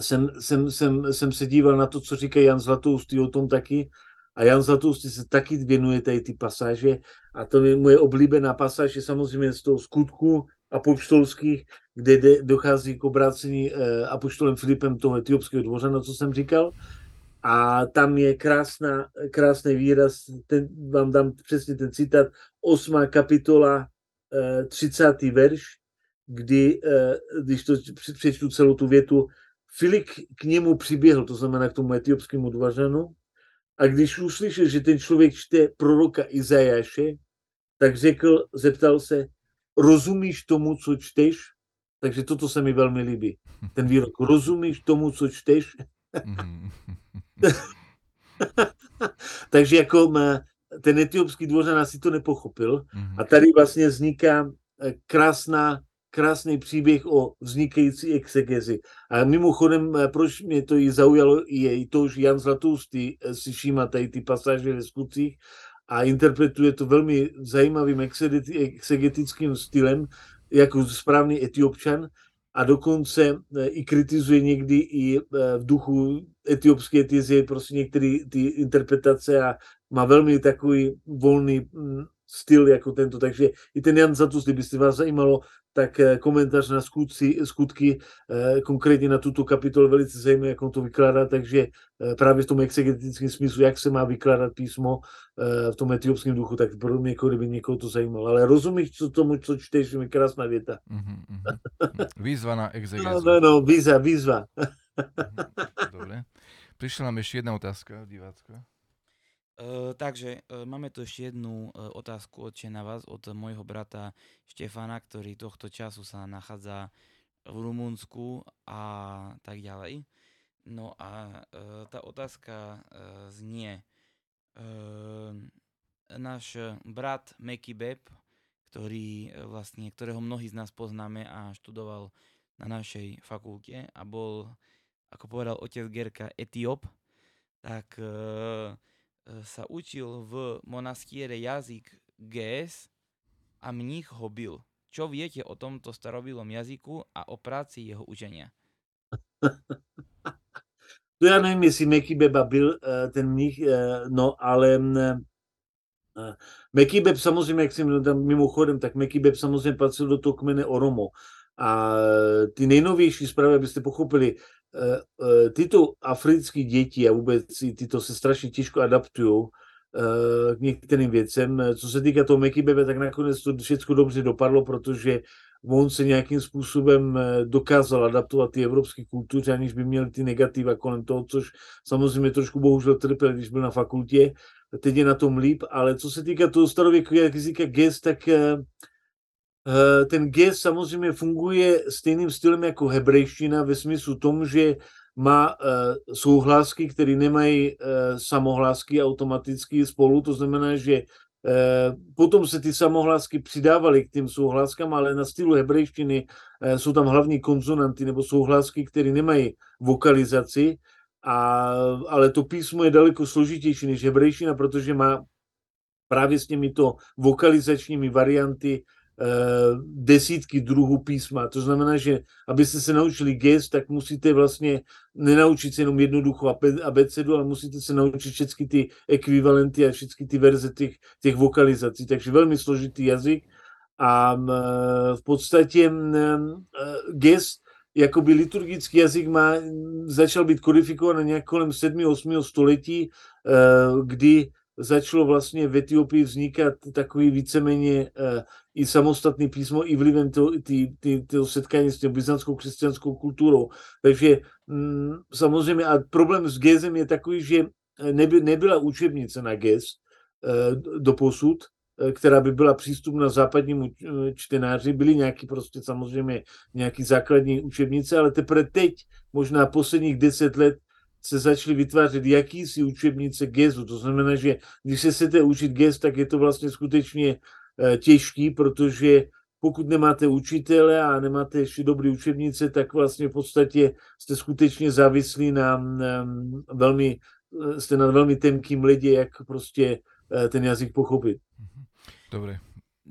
jsem, jsem, jsem, jsem se díval na to, co říká Jan Zlatoustý o tom taky, a Jan Zlatoustý se taky věnuje tady ty pasáže a to je moje oblíbená pasáž je samozřejmě z toho skutku apoštolských, kde de, dochází k obrácení eh, apoštolem Filipem toho etiopského dvořana, co jsem říkal. A tam je krásná, krásný výraz, ten, vám dám přesně ten citát, 8. kapitola, eh, 30. verš, kdy, eh, když to přečtu celou tu větu, Filip k němu přiběhl, to znamená k tomu etiopskému dvořanu, a když uslyšel, že ten člověk čte proroka Izajáše, tak řekl, zeptal se, rozumíš tomu, co čteš? Takže toto se mi velmi líbí. Ten výrok, rozumíš tomu, co čteš? Takže jako ten etiopský dvořan asi to nepochopil. A tady vlastně vzniká eh, krásná krásný příběh o vznikající exegezi. A mimochodem, eh, proč mě to i zaujalo, je i to, že Jan Zlatoustý eh, si všímá tady ty pasáže ve skutcích a interpretuje to velmi zajímavým exegetickým stylem, jako správný etiopčan a dokonce eh, i kritizuje někdy i v duchu etiopské tizie prostě některé ty interpretace a má velmi takový volný mm, styl jako tento. Takže i ten Jan Zatus, kdyby se vás zajímalo, tak eh, komentář na skutci, skutky, eh, konkrétně na tuto kapitolu velice zajímavé, jak on to vykládá, takže eh, právě v tom exegetickém smyslu, jak se má vykládat písmo v tom etiopském duchu, tak pro mě, jako kdyby někoho to zajímalo. Ale rozumíš, co tomu, co čteš, je krásná věta. Mm-hmm. Výzva na exegezu. No, no, no, výzva, výzva. mm-hmm. Dobre. Prišla nám ešte jedna otázka divácka. Uh, takže uh, máme tu ešte jednu uh, otázku odče na vás od môjho brata Štefana, ktorý tohto času sa nachádza v Rumunsku a tak ďalej. No a uh, tá otázka uh, znie. Uh, náš brat Meky Beb, ktorý uh, vlastne, ktorého mnohí z nás poznáme a študoval na našej fakulte a bol, ako povedal otec Gerka, etiop, tak uh, E, sa učil v monastiere jazyk GS a mních ho byl. Čo viete o tomto starobilom jazyku a o práci jeho učenia? To já nevím, jestli Mekibeba byl uh, ten mních, uh, no ale uh, Mekibeb samozřejmě, jak jsem tam mimochodem, tak Mekibeb samozřejmě patřil do toho kmene Oromo. A ty nejnovější zprávy, abyste pochopili, tyto africké děti a vůbec tyto se strašně těžko adaptují k některým věcem. Co se týká toho Meky Bebe, tak nakonec to všechno dobře dopadlo, protože on se nějakým způsobem dokázal adaptovat ty evropské kultuře, aniž by měl ty negativa kolem toho, což samozřejmě trošku bohužel trpěl, když byl na fakultě. Teď je na tom líp, ale co se týká toho starověkého jazyka gest, tak ten gest samozřejmě funguje stejným stylem jako hebrejština ve smyslu tom, že má uh, souhlásky, které nemají uh, samohlásky automaticky spolu, to znamená, že potom se ty samohlásky přidávaly k těm souhláskám, ale na stylu hebrejštiny jsou tam hlavní konzonanty nebo souhlásky, které nemají vokalizaci, a, ale to písmo je daleko složitější než hebrejština, protože má právě s těmito vokalizačními varianty Eh, desítky druhů písma. To znamená, že abyste se naučili gest, tak musíte vlastně nenaučit se jenom jednoduchou abecedu, ale musíte se naučit všechny ty ekvivalenty a všechny ty verze těch, těch vokalizací. Takže velmi složitý jazyk a v podstatě eh, gest jakoby liturgický jazyk má, začal být kodifikován nějak kolem 7. 8. století, eh, kdy začalo vlastně v Etiopii vznikat takový víceméně uh, i samostatný písmo i vlivem toho, setkání s tím byzantskou křesťanskou kulturou. Takže mm, samozřejmě a problém s Gézem je takový, že neby, nebyla učebnice na Géz uh, do posud, která by byla přístupná západnímu čtenáři. Byly nějaký prostě samozřejmě nějaký základní učebnice, ale teprve teď, možná posledních deset let, se začaly vytvářet jakýsi učebnice GESu. To znamená, že když se chcete učit GES, tak je to vlastně skutečně eh, těžký, protože pokud nemáte učitele a nemáte ještě dobrý učebnice, tak vlastně v podstatě jste skutečně závislí na, velmi, eh, jste na velmi tenkým ledě, jak prostě eh, ten jazyk pochopit. Mhm. Dobre.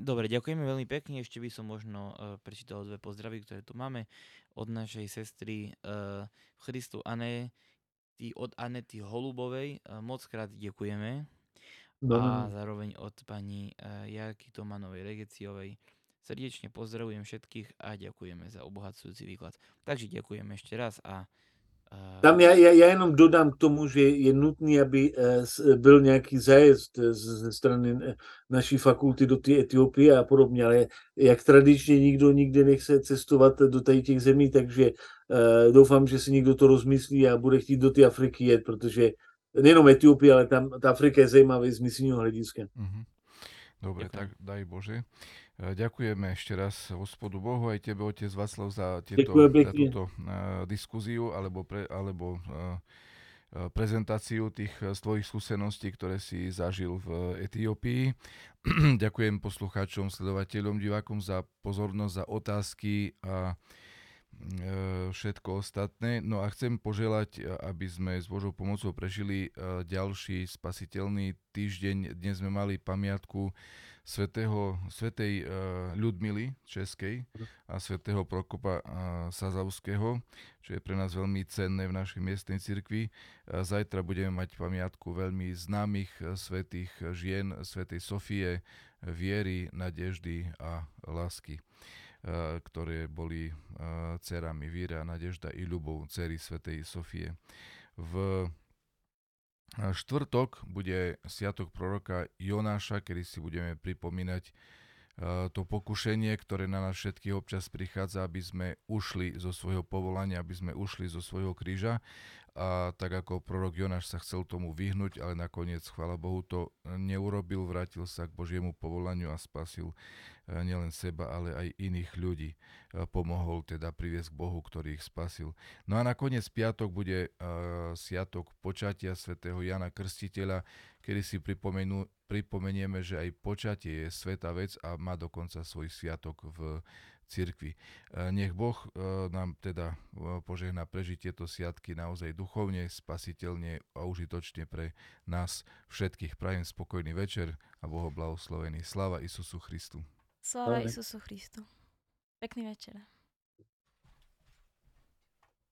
Dobre, ďakujeme veľmi pekne. Ešte by som možno uh, prečítal dve pozdravy, ktoré tu máme od našej sestry uh, Christu Ane ty od Anety Holubovej eh, moc krát děkujeme. No. A zároveň od paní eh, Jarky Tomanovej Regeciovej srdečne pozdravujem všetkých a ďakujeme za obohacujúci výklad. Takže ďakujem ešte raz a tam já, já, já jenom dodám k tomu, že je nutný, aby eh, byl nějaký zájezd ze strany naší fakulty do té Etiopie a podobně, ale jak tradičně nikdo nikde nechce cestovat do tady těch zemí, takže doufám, že si někdo to rozmyslí a bude chtít do té Afriky jet, protože nejenom Etiopie, ale tam ta Afrika je zajímavá z misijního hlediska. Mm-hmm. Dobre, Ďakujem. tak daj Bože. Ďakujeme ešte raz hospodu Bohu aj tebe, otec Václav, za, tieto, za túto uh, diskuziu alebo, pre, alebo uh, prezentáciu tých svojich skúseností, ktoré si zažil v Etiópii. Ďakujem poslucháčom, sledovateľom, divákom za pozornosť, za otázky a všetko ostatné. No a chcem poželať, aby sme s Božou pomocou prežili ďalší spasiteľný týždeň. Dnes sme mali pamiatku svetého, svetej uh, Ľudmily Českej a svetého Prokopa uh, Sazavského, čo je pre nás veľmi cenné v našej miestnej cirkvi. Uh, zajtra budeme mať pamiatku veľmi známych svetých žien, svetej Sofie, viery, nadeždy a lásky ktoré boli dcerami Víra, Nadežda i Ľubov, dcery svätej Sofie. V štvrtok bude Sviatok proroka Jonáša, kedy si budeme pripomínať to pokušenie, ktoré na nás všetkých občas prichádza, aby sme ušli zo svojho povolania, aby sme ušli zo svojho kríža. A tak ako prorok Jonáš sa chcel tomu vyhnúť, ale nakoniec, chvála Bohu, to neurobil, vrátil sa k Božiemu povolaniu a spasil E, nielen seba, ale aj iných ľudí. E, pomohol teda priviesť k Bohu, ktorý ich spasil. No a nakoniec piatok bude uh, sviatok počatia svätého Jana Krstiteľa, kedy si pripomenieme, že aj počatie je sveta vec a má dokonca svoj sviatok v cirkvi. Nech Boh nám teda požehná prežiť tieto sviatky naozaj duchovne, spasiteľne a užitočne pre nás všetkých. Prajem spokojný večer a Boho blahoslovený. Sláva Isusu Christu. Sláva Isusu Christu. Pekný večer.